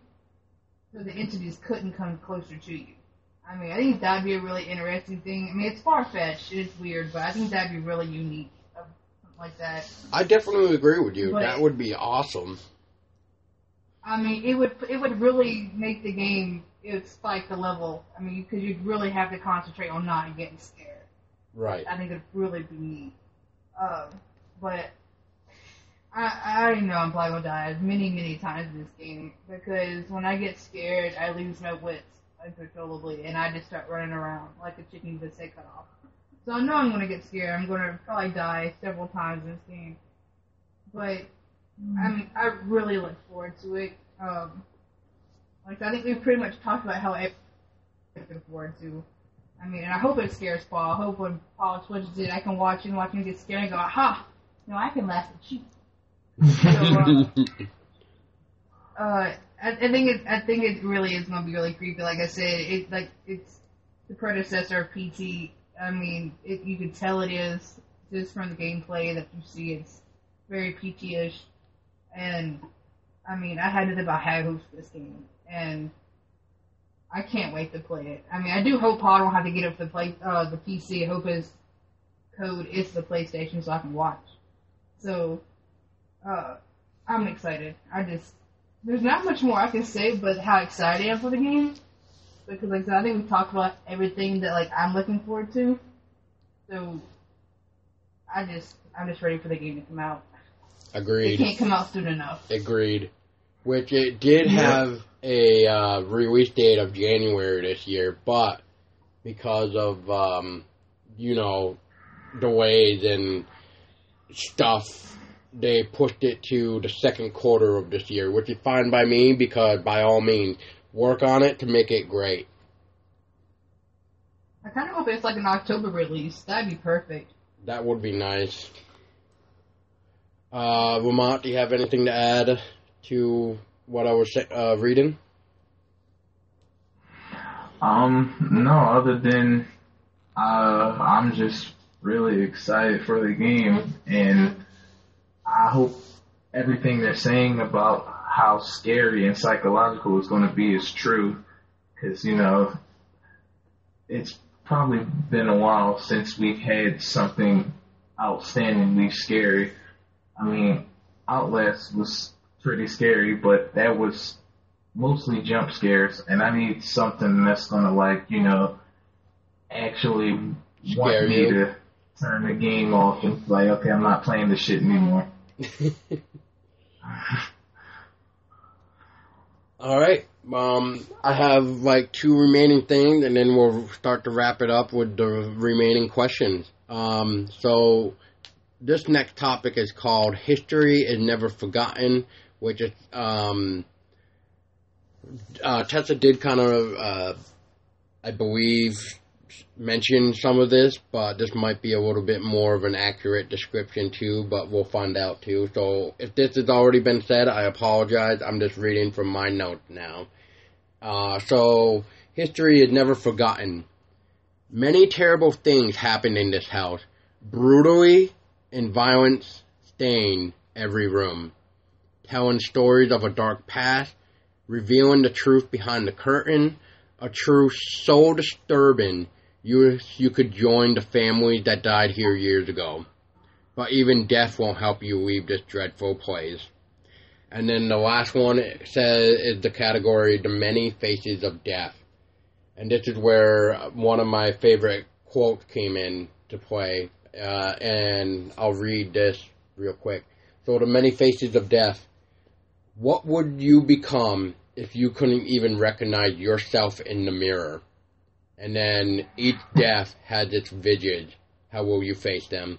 Speaker 3: so the entities couldn't come closer to you. I mean, I think that'd be a really interesting thing. I mean, it's far fetched, it's weird, but I think that'd be really unique, something like that.
Speaker 1: I definitely agree with you.
Speaker 3: But-
Speaker 1: that would be awesome.
Speaker 3: I mean, it would it would really make the game it would spike the level. I mean, because you'd really have to concentrate on not getting scared.
Speaker 1: Right.
Speaker 3: I think it'd really be neat. Um, but I I know I'm probably gonna die many many times in this game because when I get scared, I lose my wits uncontrollably and I just start running around like a chicken with its head cut off. So I know I'm gonna get scared. I'm gonna probably die several times in this game. But I mean, I really look forward to it. Um, like I think we've pretty much talked about how everything forward to. I mean, and I hope it scares Paul. I hope when Paul switches it, I can watch and watch him get scared and go, "Aha! No, I can laugh at you." Uh, uh, I, I think it. I think it really is gonna be really creepy. Like I said, it like it's the predecessor of PT. I mean, it, you can tell it is just from the gameplay that you see. It's very PT-ish, and I mean, I had to think about high hopes for this game, and I can't wait to play it. I mean, I do hope Paul don't have to get up the play uh, the PC. I hope his code is the PlayStation so I can watch. So, uh, I'm excited. I just there's not much more I can say, but how excited I am for the game. Because like I said, I think we talked about everything that like I'm looking forward to. So, I just I'm just ready for the game to come out.
Speaker 1: Agreed.
Speaker 3: It can't come out soon enough.
Speaker 1: Agreed. Which it did
Speaker 4: Yeah.
Speaker 1: have a uh, release date of January this year, but because of um, you know delays and stuff, they pushed it to the second quarter of this year, which is fine by me because by all means work on it to make it great.
Speaker 3: I kind of hope it's like an October release. That'd be perfect.
Speaker 1: That would be nice. Uh, Lamont, do you have anything to add to what I was uh, reading?
Speaker 4: Um, no, other than uh, I'm just really excited for the game, and I hope everything they're saying about how scary and psychological it's going to be is true, because you know it's probably been a while since we've had something outstandingly scary. I mean, Outlast was pretty scary, but that was mostly jump scares, and I need something that's gonna like you know actually
Speaker 1: Scare
Speaker 4: want me
Speaker 1: you.
Speaker 4: to turn the game off and like, okay, I'm not playing this shit anymore.
Speaker 1: All right. Um, I have like two remaining things, and then we'll start to wrap it up with the remaining questions. Um, so this next topic is called "History is Never Forgotten," which is um, uh, Tessa did kind of, uh, I believe, mention some of this, but this might be a little bit more of an accurate description too. But we'll find out too. So if this has already been said, I apologize. I'm just reading from my notes now. Uh, so history is never forgotten. Many terrible things happened in this house. Brutally and violence stained every room, telling stories of a dark past, revealing the truth behind the curtain, a truth so disturbing you you could join the families that died here years ago. But even death won't help you leave this dreadful place. And then the last one says is the category "The Many Faces of Death," and this is where one of my favorite quotes came in to play. Uh, and I'll read this real quick. So, the many faces of death. What would you become if you couldn't even recognize yourself in the mirror? And then each death has its visage. How will you face them?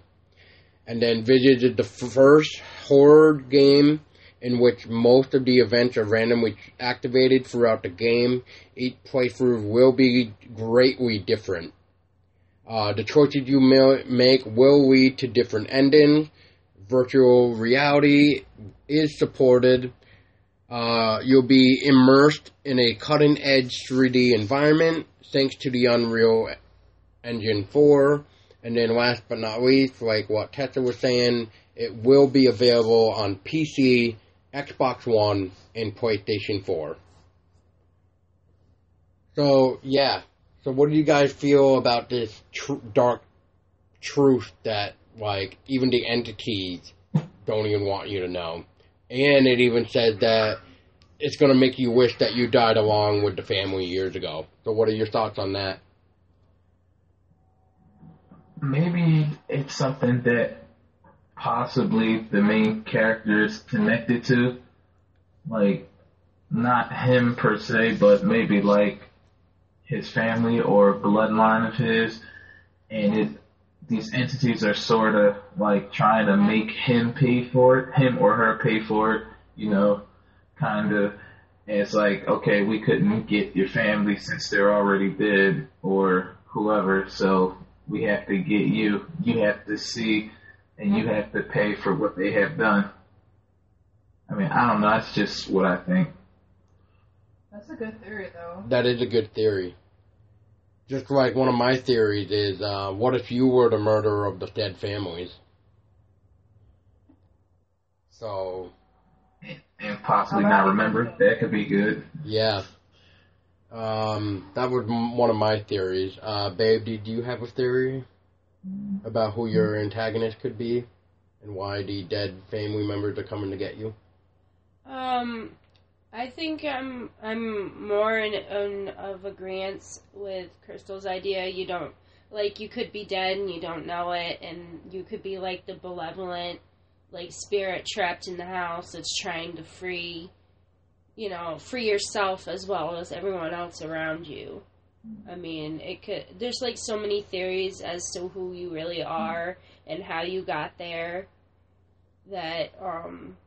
Speaker 1: And then Visage is the first horror game in which most of the events are randomly activated throughout the game. Each playthrough will be greatly different. Uh, the choices you make will lead to different endings. Virtual reality is supported. Uh, you'll be immersed in a cutting edge 3D environment thanks to the Unreal Engine 4. And then last but not least, like what Tessa was saying, it will be available on PC, Xbox One, and PlayStation 4. So, yeah. So what do you guys feel about this tr- dark truth that, like, even the entities don't even want you to know? And it even says that it's going to make you wish that you died along with the family years ago. So what are your thoughts on that?
Speaker 4: maybe it's something that possibly the main character is connected to. Like, not him per se, but maybe like his family or bloodline of his. And it, these entities are sort of like trying to make him pay for it, him or her pay for it, you know, kind of. And it's like, okay, we couldn't get your family since they're already dead or whoever, so we have to get you. You have to see, and you have to pay for what they have done. I mean, I don't know. That's just what I think.
Speaker 3: That's a good theory, though.
Speaker 1: That is a good theory. Just like one of my theories is, uh, what if you were the murderer of the dead families? So.
Speaker 4: And possibly not remember. That could be good.
Speaker 1: Yeah. Um, that was one of my theories. Uh, babe, did you have a theory about who your antagonist could be and why the dead family members are coming to get you?
Speaker 2: Um, I think I'm I'm more in, in of agreement with Crystal's idea. You don't like you could be dead and you don't know it, and you could be like the benevolent like spirit trapped in the house that's trying to free you know, free yourself as well as everyone else around you. I mean, it could. There's like so many theories as to who you really are and how you got there that um,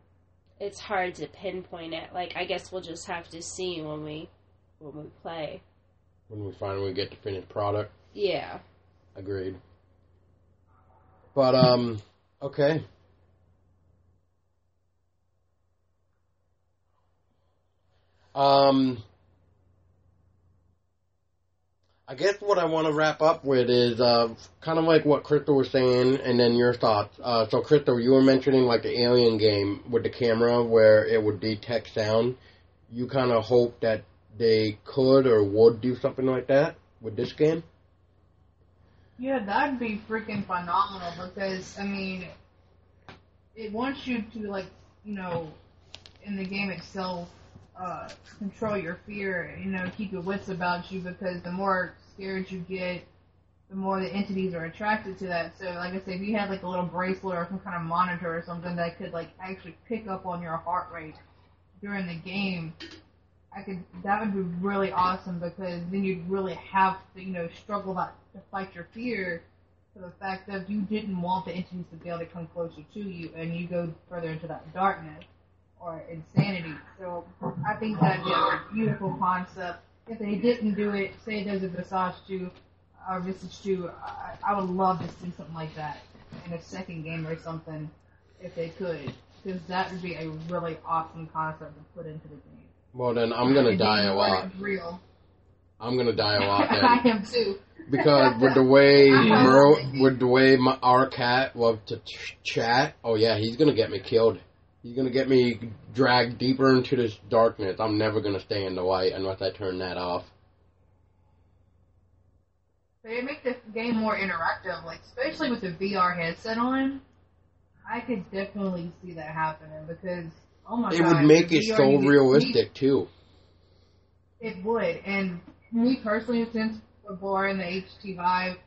Speaker 2: it's hard to pinpoint it. Like, I guess we'll just have to see when we when we play.
Speaker 1: When we finally get the finished product.
Speaker 2: Yeah.
Speaker 1: Agreed. But um, okay. Um, I guess what I want to wrap up with is uh, kind of like what Crystal was saying, and then your thoughts. Uh, so, Crystal, you were mentioning like the Alien game with the camera where it would detect sound. You kind of hope that they could or would do something like that with this game.
Speaker 3: Yeah, that'd be freaking phenomenal because I mean, it wants you to like, you know, in the game itself, uh, control your fear, you know, keep your wits about you because the more scared you get, the more the entities are attracted to that. So, like I said, if you had like a little bracelet or some kind of monitor or something that could like actually pick up on your heart rate during the game, I could that would be really awesome because then you'd really have to you know struggle to fight your fear for the fact that you didn't want the entities to be able to come closer to you and you go further into that darkness or insanity. So I think that'd be a beautiful concept. If they didn't do it, say there's a Visage 2 or Visage 2, I, I would love to see something like that in a second game or something if they could. Because that would be a really awesome concept to put into the game.
Speaker 1: Well, then I'm gonna die a lot.
Speaker 3: Real.
Speaker 1: I'm gonna die a lot then.
Speaker 3: I am too.
Speaker 1: because with the way Merle, with the way my, our cat loved to ch- chat, oh yeah, he's gonna get me killed. He's gonna get me dragged deeper into this darkness. I'm never gonna stay in the light unless I turn that off.
Speaker 3: it makes the game more interactive, like especially with the VR headset on. I could definitely see that happening because Oh my
Speaker 1: It
Speaker 3: god.
Speaker 1: would make it
Speaker 3: VR
Speaker 1: so realistic too.
Speaker 3: It would, and me personally, since we're born in the HTC Vive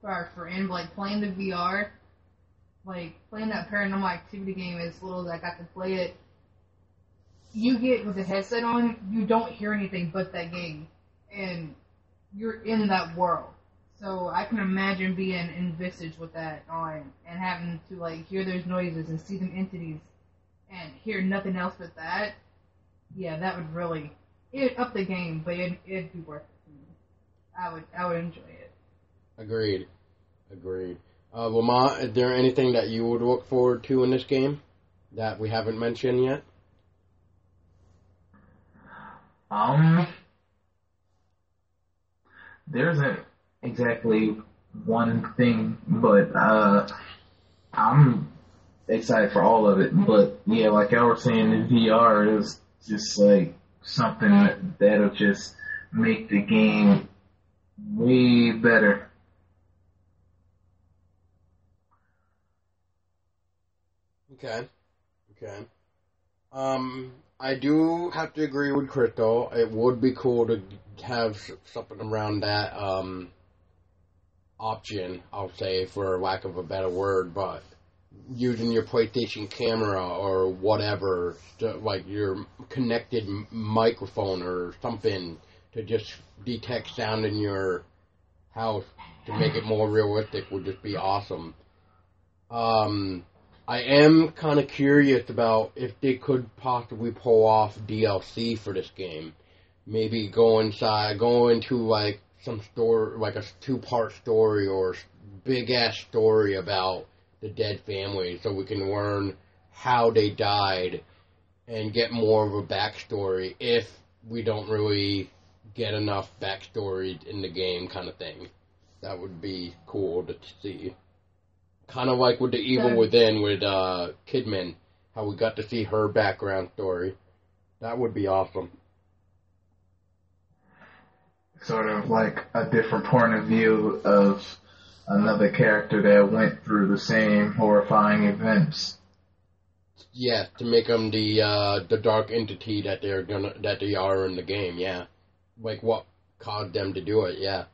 Speaker 3: for our friend, like playing the VR, like playing that Paranormal Activity game as little as I got to play it, you get with the headset on, you don't hear anything but that game, and you're in that world. So I can imagine being in Visage with that on and having to like hear those noises and see them entities and hear nothing else but that. Yeah, that would really it up the game, but it, it'd be worth it. I would I would enjoy it.
Speaker 1: Agreed. Agreed. Uh, Lamont, is there anything that you would look forward to in this game that we haven't mentioned yet?
Speaker 4: Um, there isn't exactly one thing, but uh, I'm excited for all of it. But yeah, like I was saying, the VR is just like something that, that'll just make the game way better.
Speaker 1: Okay. Okay. Um, I do have to agree with Crypto. It would be cool to have something around that um, option, I'll say, for lack of a better word, but using your PlayStation camera or whatever, to, like your connected microphone or something to just detect sound in your house to make it more realistic would just be awesome. Um, I am kind of curious about if they could possibly pull off DLC for this game. Maybe go inside, go into like some story, like a two part story or big ass story about the dead family so we can learn how they died and get more of a backstory if we don't really get enough backstory in the game kind of thing. That would be cool to see. Kind of like with the Evil
Speaker 3: Yeah.
Speaker 1: Within with uh, Kidman, how we got to see her background story. That would be awesome.
Speaker 4: Sort of like a different point of view of another character that went through the same horrifying events.
Speaker 1: Yeah, to make them the uh, the dark entity that they're gonna that they are in the game. Yeah, like what caused them to do it. Yeah,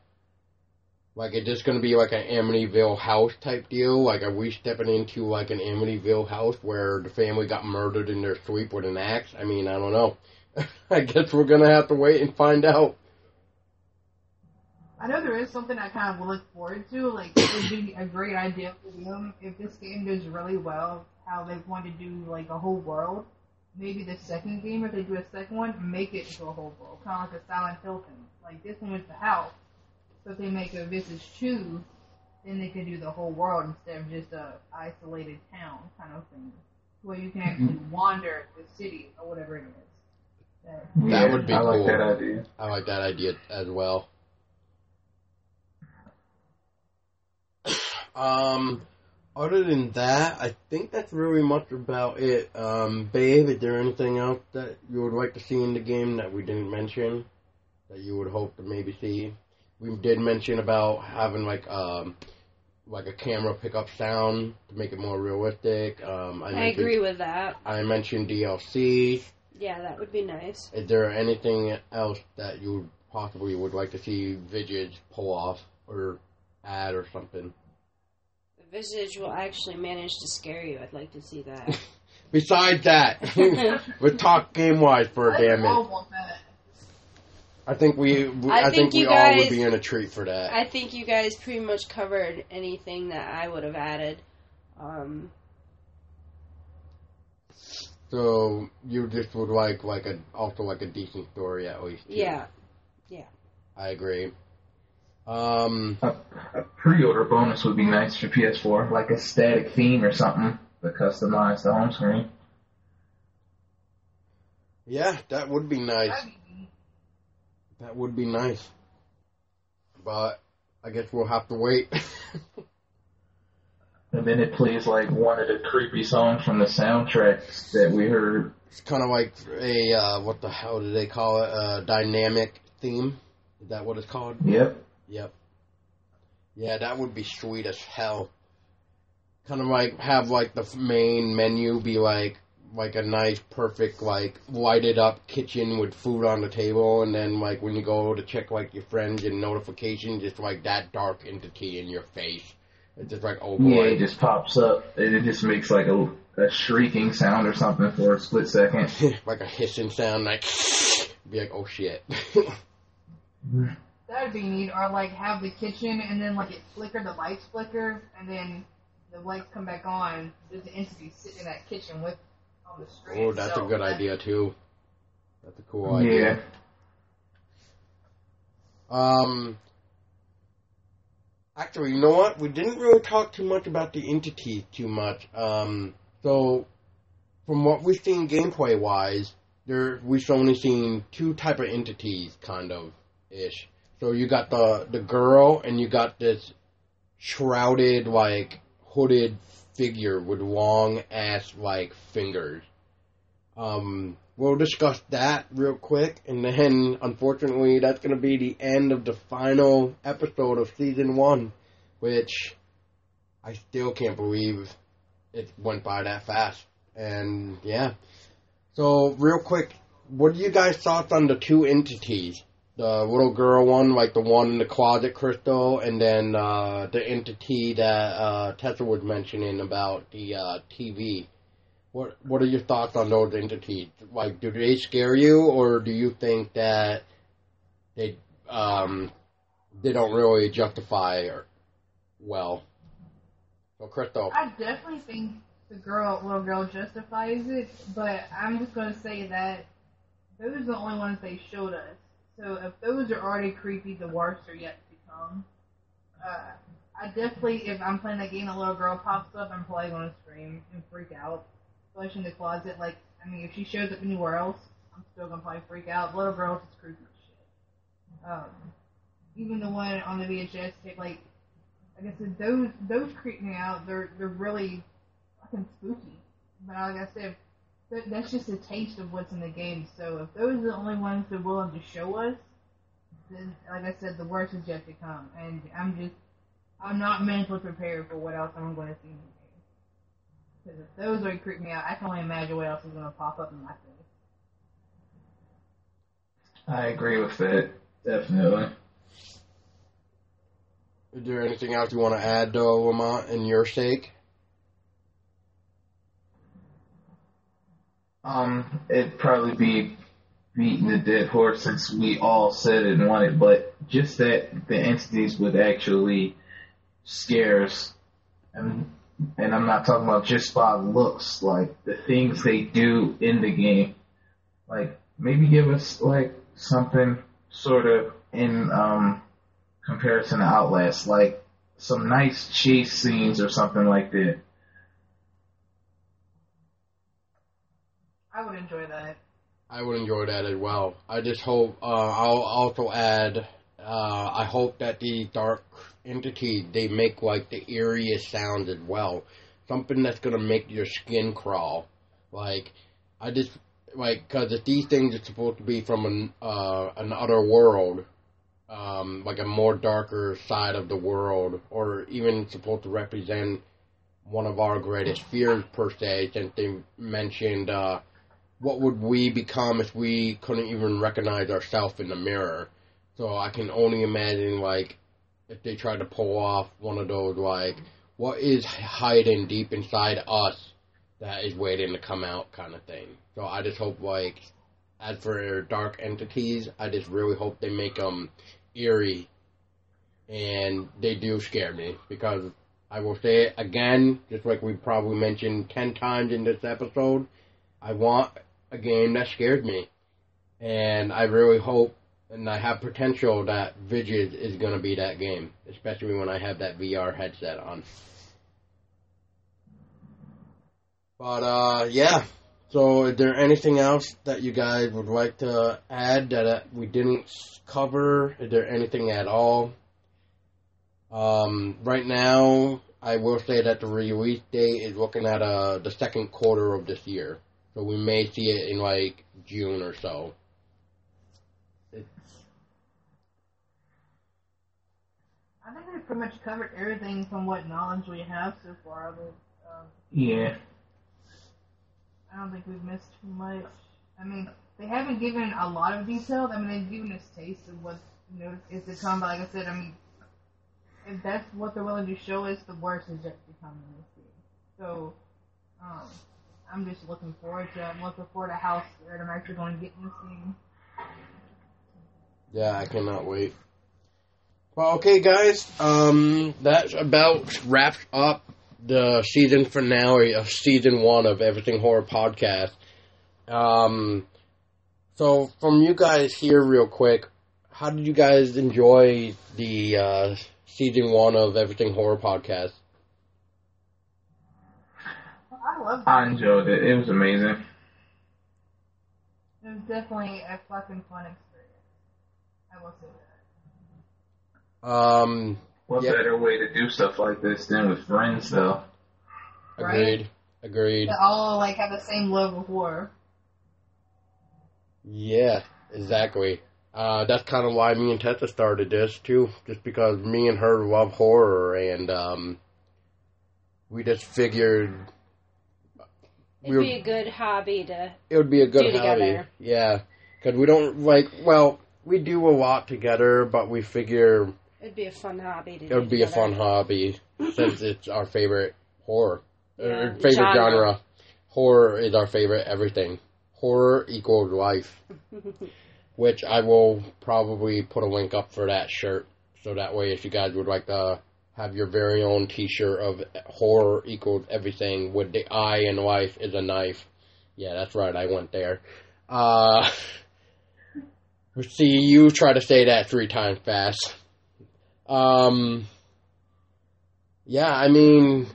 Speaker 1: like is this gonna be like an Amityville house type deal? Like are we stepping into like an Amityville house where the family got murdered in their sleep with an axe? I mean, I don't know. I guess we're gonna have to wait and find out.
Speaker 3: I know there is something I kind of look forward to. Like it would be a great idea for them if this game does really well. How they want to do like a whole world. Maybe the second game, if they do a second one, make it into a whole world, kind of like a Silent Hill thing. Like this one was the house, so if they make a Visage two, then they could do the whole world instead of just a isolated town kind of thing, where you can actually wander the city or whatever it is. That-
Speaker 1: That would be
Speaker 4: I like that idea.
Speaker 1: I like that idea as well. Um, other than that, I think that's really much about it. Um, babe, is there anything else that you would like to see in the game that we didn't mention that you would hope to maybe see? We did mention about having like um like a camera pick up sound to make it more realistic. Um, I,
Speaker 2: I agree with that.
Speaker 1: I mentioned DLC.
Speaker 2: Yeah, that would be nice.
Speaker 1: Is there anything else that you possibly would like to see Visage pull off or add or something?
Speaker 2: The Visage will actually manage to scare you. I'd like to see that.
Speaker 1: Besides that, let's talk game wise for a damn minute.
Speaker 3: Want that.
Speaker 1: I think we, we
Speaker 2: I
Speaker 1: I, think,
Speaker 2: think
Speaker 1: we
Speaker 2: you
Speaker 1: all
Speaker 2: guys-
Speaker 1: would be in a treat for that.
Speaker 2: I think you guys pretty much covered anything that I would have added. Um,
Speaker 1: so you just would like like a also like a decent story at least. too.
Speaker 2: yeah,
Speaker 1: I agree. Um,
Speaker 4: A, a pre-order bonus would be nice for PS4, like a static theme or something to customize the home screen.
Speaker 1: yeah, that would be nice.
Speaker 3: That'd be neat.
Speaker 1: That would be nice. But I guess we'll have to wait.
Speaker 4: And then it plays like one of the creepy songs from the soundtracks that we heard.
Speaker 1: It's kind of like a uh, what the hell do they call it? A dynamic theme. Is that what it's called?
Speaker 4: Yep.
Speaker 1: Yep. Yeah, that would be sweet as hell. Kind of like have like the main menu be like like a nice, perfect, like lighted up kitchen with food on the table, and then like when you go to check like your friends and notifications, just like that dark entity in your face. It's just like oh
Speaker 4: Yeah, it just pops up and it just makes like a, a shrieking sound or something for a split second.
Speaker 1: like a hissing sound, like be like oh shit.
Speaker 3: That'd be neat. Or like have the kitchen and then like it flicker, the lights flicker, and then the lights come back on. There's an entity sitting in that kitchen with on the
Speaker 1: oh, that's a good
Speaker 3: That-
Speaker 1: idea too. That's a cool idea. Um, actually, you know what? We didn't really talk too much about the entities too much. Um, so from what we've seen gameplay wise, there we've only seen two type of entities, kind of ish. So you got the the girl, and you got this shrouded, like hooded figure with long ass like fingers. Um, we'll discuss that real quick, and then unfortunately, that's going to be the end of the final episode of season one, which I still can't believe it went by that fast. And yeah, so real quick, what are you guys' thoughts on the two entities? The little girl one, like the one in the closet crystal, and then uh, the entity that uh, Tessa was mentioning about the uh, TV. What What are your thoughts on those entities? Like, do they scare you, or do you think that they um they don't really justify or well? So, Crystal,
Speaker 3: I definitely think the girl, little girl, justifies it, but I'm just gonna say that those are the only ones they showed us. So if those are already creepy, the worst are yet to come. Uh, I definitely, if I'm playing that game, a little girl pops up, I'm probably gonna scream and freak out, especially in the closet. Like, I mean, if she shows up anywhere else, I'm still gonna probably freak out. Little girl's just creepy shit. Um, even the one on the VHS tape, like like I said, those those creep me out. They're they're really fucking spooky. But like I said, that's just a taste of what's in the game. So if those are the only ones they're willing to show us, then like I said, the worst is yet to come. And I'm just I'm not mentally prepared for what else I'm going to see in the game. Because if those are creep me out, I can only imagine what else is going to pop up in my face.
Speaker 4: I agree with that. Definitely.
Speaker 1: is there anything else you want to add, though, Lamont, in your sake?
Speaker 4: Um, it'd probably be beating the dead horse since we all said it and wanted, but just that the entities would actually scare us. And, and I'm not talking about just by looks, like the things they do in the game. Like, maybe give us, like, something sort of in, um, comparison to Outlast, like some nice chase scenes or something like that.
Speaker 3: Would enjoy that.
Speaker 1: I would enjoy that as well. I just hope. Uh, I'll also add. Uh, I hope that the dark entity they make like the eeriest sounds as well. Something that's gonna make your skin crawl. Like I just like because if these things are supposed to be from an uh, an other world, um, like a more darker side of the world, or even supposed to represent one of our greatest fears per se, since they mentioned. Uh, what would we become if we couldn't even recognize ourselves in the mirror? So I can only imagine like if they tried to pull off one of those like what is hiding deep inside us that is waiting to come out kind of thing. So I just hope like as for dark entities, I just really hope they make them eerie and they do scare me because I will say it again, just like we probably mentioned 10 times in this episode, I want a game that scared me. And I really hope and I have potential that Visage is going to be that game, especially when I have that VR headset on. But uh, yeah. So, is there anything else that you guys would like to add that uh, we didn't cover? Is there anything at all? Um, right now, I will say that the release date is looking at uh, the second quarter of this year. So we may see it in like June or so. It's,
Speaker 3: I think we've pretty much covered everything from what knowledge we have so far. But, um,
Speaker 4: Yeah.
Speaker 3: I don't think we've missed too much. I mean, they haven't given a lot of detail. I mean, they've given us taste of what you know is to come. But like I said, I mean, if that's what they're willing to show us, the worst is yet to come in this game. So, um, I'm just looking forward to. I'm looking forward to how scared I'm actually going to get in this game.
Speaker 1: Yeah, I cannot wait. Well, okay, guys. Um, that about wraps up the season finale of season one of Everything Horror Podcast. Um, so from you guys here, real quick, how did you guys enjoy the uh, season one of Everything Horror Podcast?
Speaker 3: I love it.
Speaker 4: I enjoyed it. It was amazing.
Speaker 3: It was definitely a fucking fun experience. I will say that.
Speaker 1: Um,
Speaker 4: What
Speaker 1: Yeah.
Speaker 4: better way to do stuff like this than with friends, though?
Speaker 1: agreed. Agreed.
Speaker 3: They all like have the same love of horror.
Speaker 1: Yeah, exactly. Uh, that's kind of why me and Tessa started this too, just because me and her love horror, and um, we just figured
Speaker 2: It'd
Speaker 1: we
Speaker 2: be a good hobby to.
Speaker 1: it would be a good hobby.
Speaker 2: together.
Speaker 1: Yeah, because we don't like. Well, we do a lot together, but we figure
Speaker 2: It'd be a fun hobby to.
Speaker 1: it would be a fun hobby since it's our favorite horror,
Speaker 2: Yeah,
Speaker 1: uh, favorite genre.
Speaker 2: genre.
Speaker 1: Horror is our favorite everything. Horror equals life. which I will probably put a link up for that shirt. So that way, if you guys would like to have your very own T-shirt of horror equals everything with the I in life is a knife. Yeah, that's right. I went there. Uh, see, you try to say that three times fast. Um, yeah, I mean,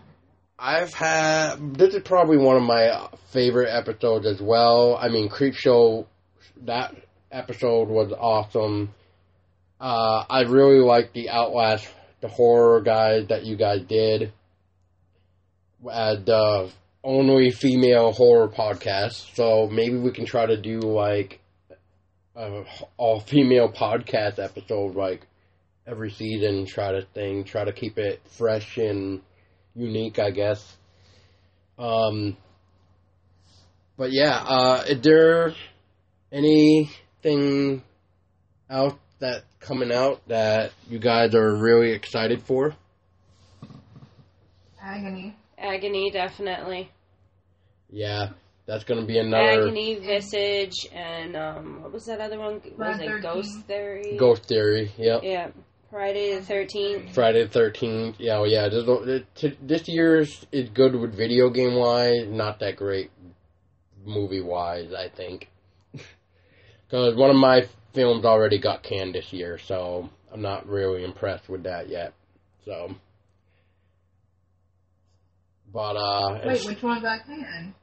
Speaker 1: I've had this is probably one of my favorite episodes as well. I mean, Creep Show that episode was awesome. Uh, I really like the Outlast, the horror guys that you guys did. As the only female horror podcast, so maybe we can try to do like a all female podcast episode, like every season. Try to thing, try to keep it fresh and unique, I guess. Um, but yeah, uh, is there anything out that coming out that you guys are really excited for?
Speaker 3: Agony.
Speaker 2: Agony, definitely.
Speaker 1: Yeah, that's gonna be another
Speaker 2: Agony, Visage, and um, what was that other one? Was
Speaker 3: Friday
Speaker 2: it
Speaker 3: 13th.
Speaker 2: Ghost Theory?
Speaker 1: Ghost Theory. Yep.
Speaker 2: Yeah, Friday the Thirteenth.
Speaker 1: Friday the Thirteenth. Yeah, well, yeah. This, this this year's is good with video game wise, not that great movie wise. I think because one of my films already got canned this year, so I'm not really impressed with that yet. So, but uh,
Speaker 3: Wait, which one got canned?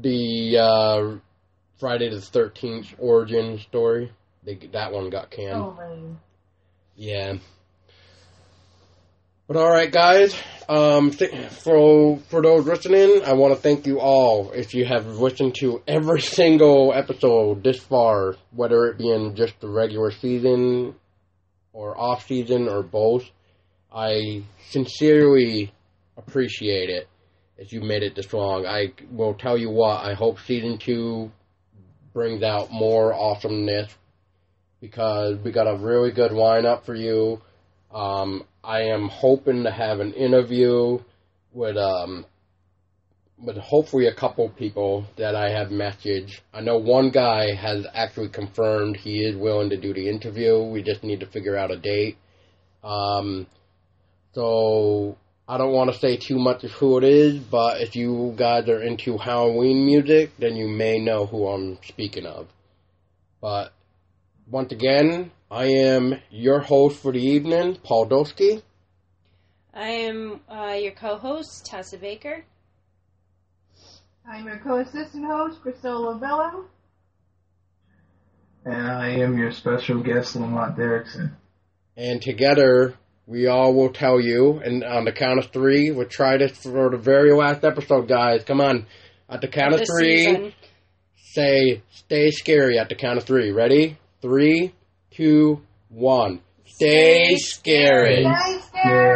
Speaker 1: the uh, Friday the Thirteenth origin story, they, that one got canned.
Speaker 3: Oh, lame.
Speaker 1: Yeah. But all right, guys. Um, th- for for those listening, I want to thank you all. If you have listened to every single episode this far, whether it be in just the regular season or off season or both, I sincerely appreciate it. If you made it this long, I will tell you what. I hope season two brings out more awesomeness because we got a really good lineup for you. Um, I am hoping to have an interview with um, with hopefully a couple people that I have messaged. I know one guy has actually confirmed he is willing to do the interview. We just need to figure out a date. Um, so I don't want to say too much of who it is, but if you guys are into Halloween music, then you may know who I'm speaking of. But once again, I am your host for the evening, Paul Doski.
Speaker 2: I am uh, your co-host Tessa Baker.
Speaker 3: I'm your co-assistant host, Priscilla Bello.
Speaker 4: And I am your special guest, Lamont Derrickson.
Speaker 1: And together, we all will tell you, and on the count of three, we'll try this for the very last episode, guys. Come on. At the count of three,
Speaker 2: season.
Speaker 1: say, stay scary at the count of three. Ready? Three, two, one.
Speaker 2: Stay
Speaker 1: scary.
Speaker 3: Stay scary.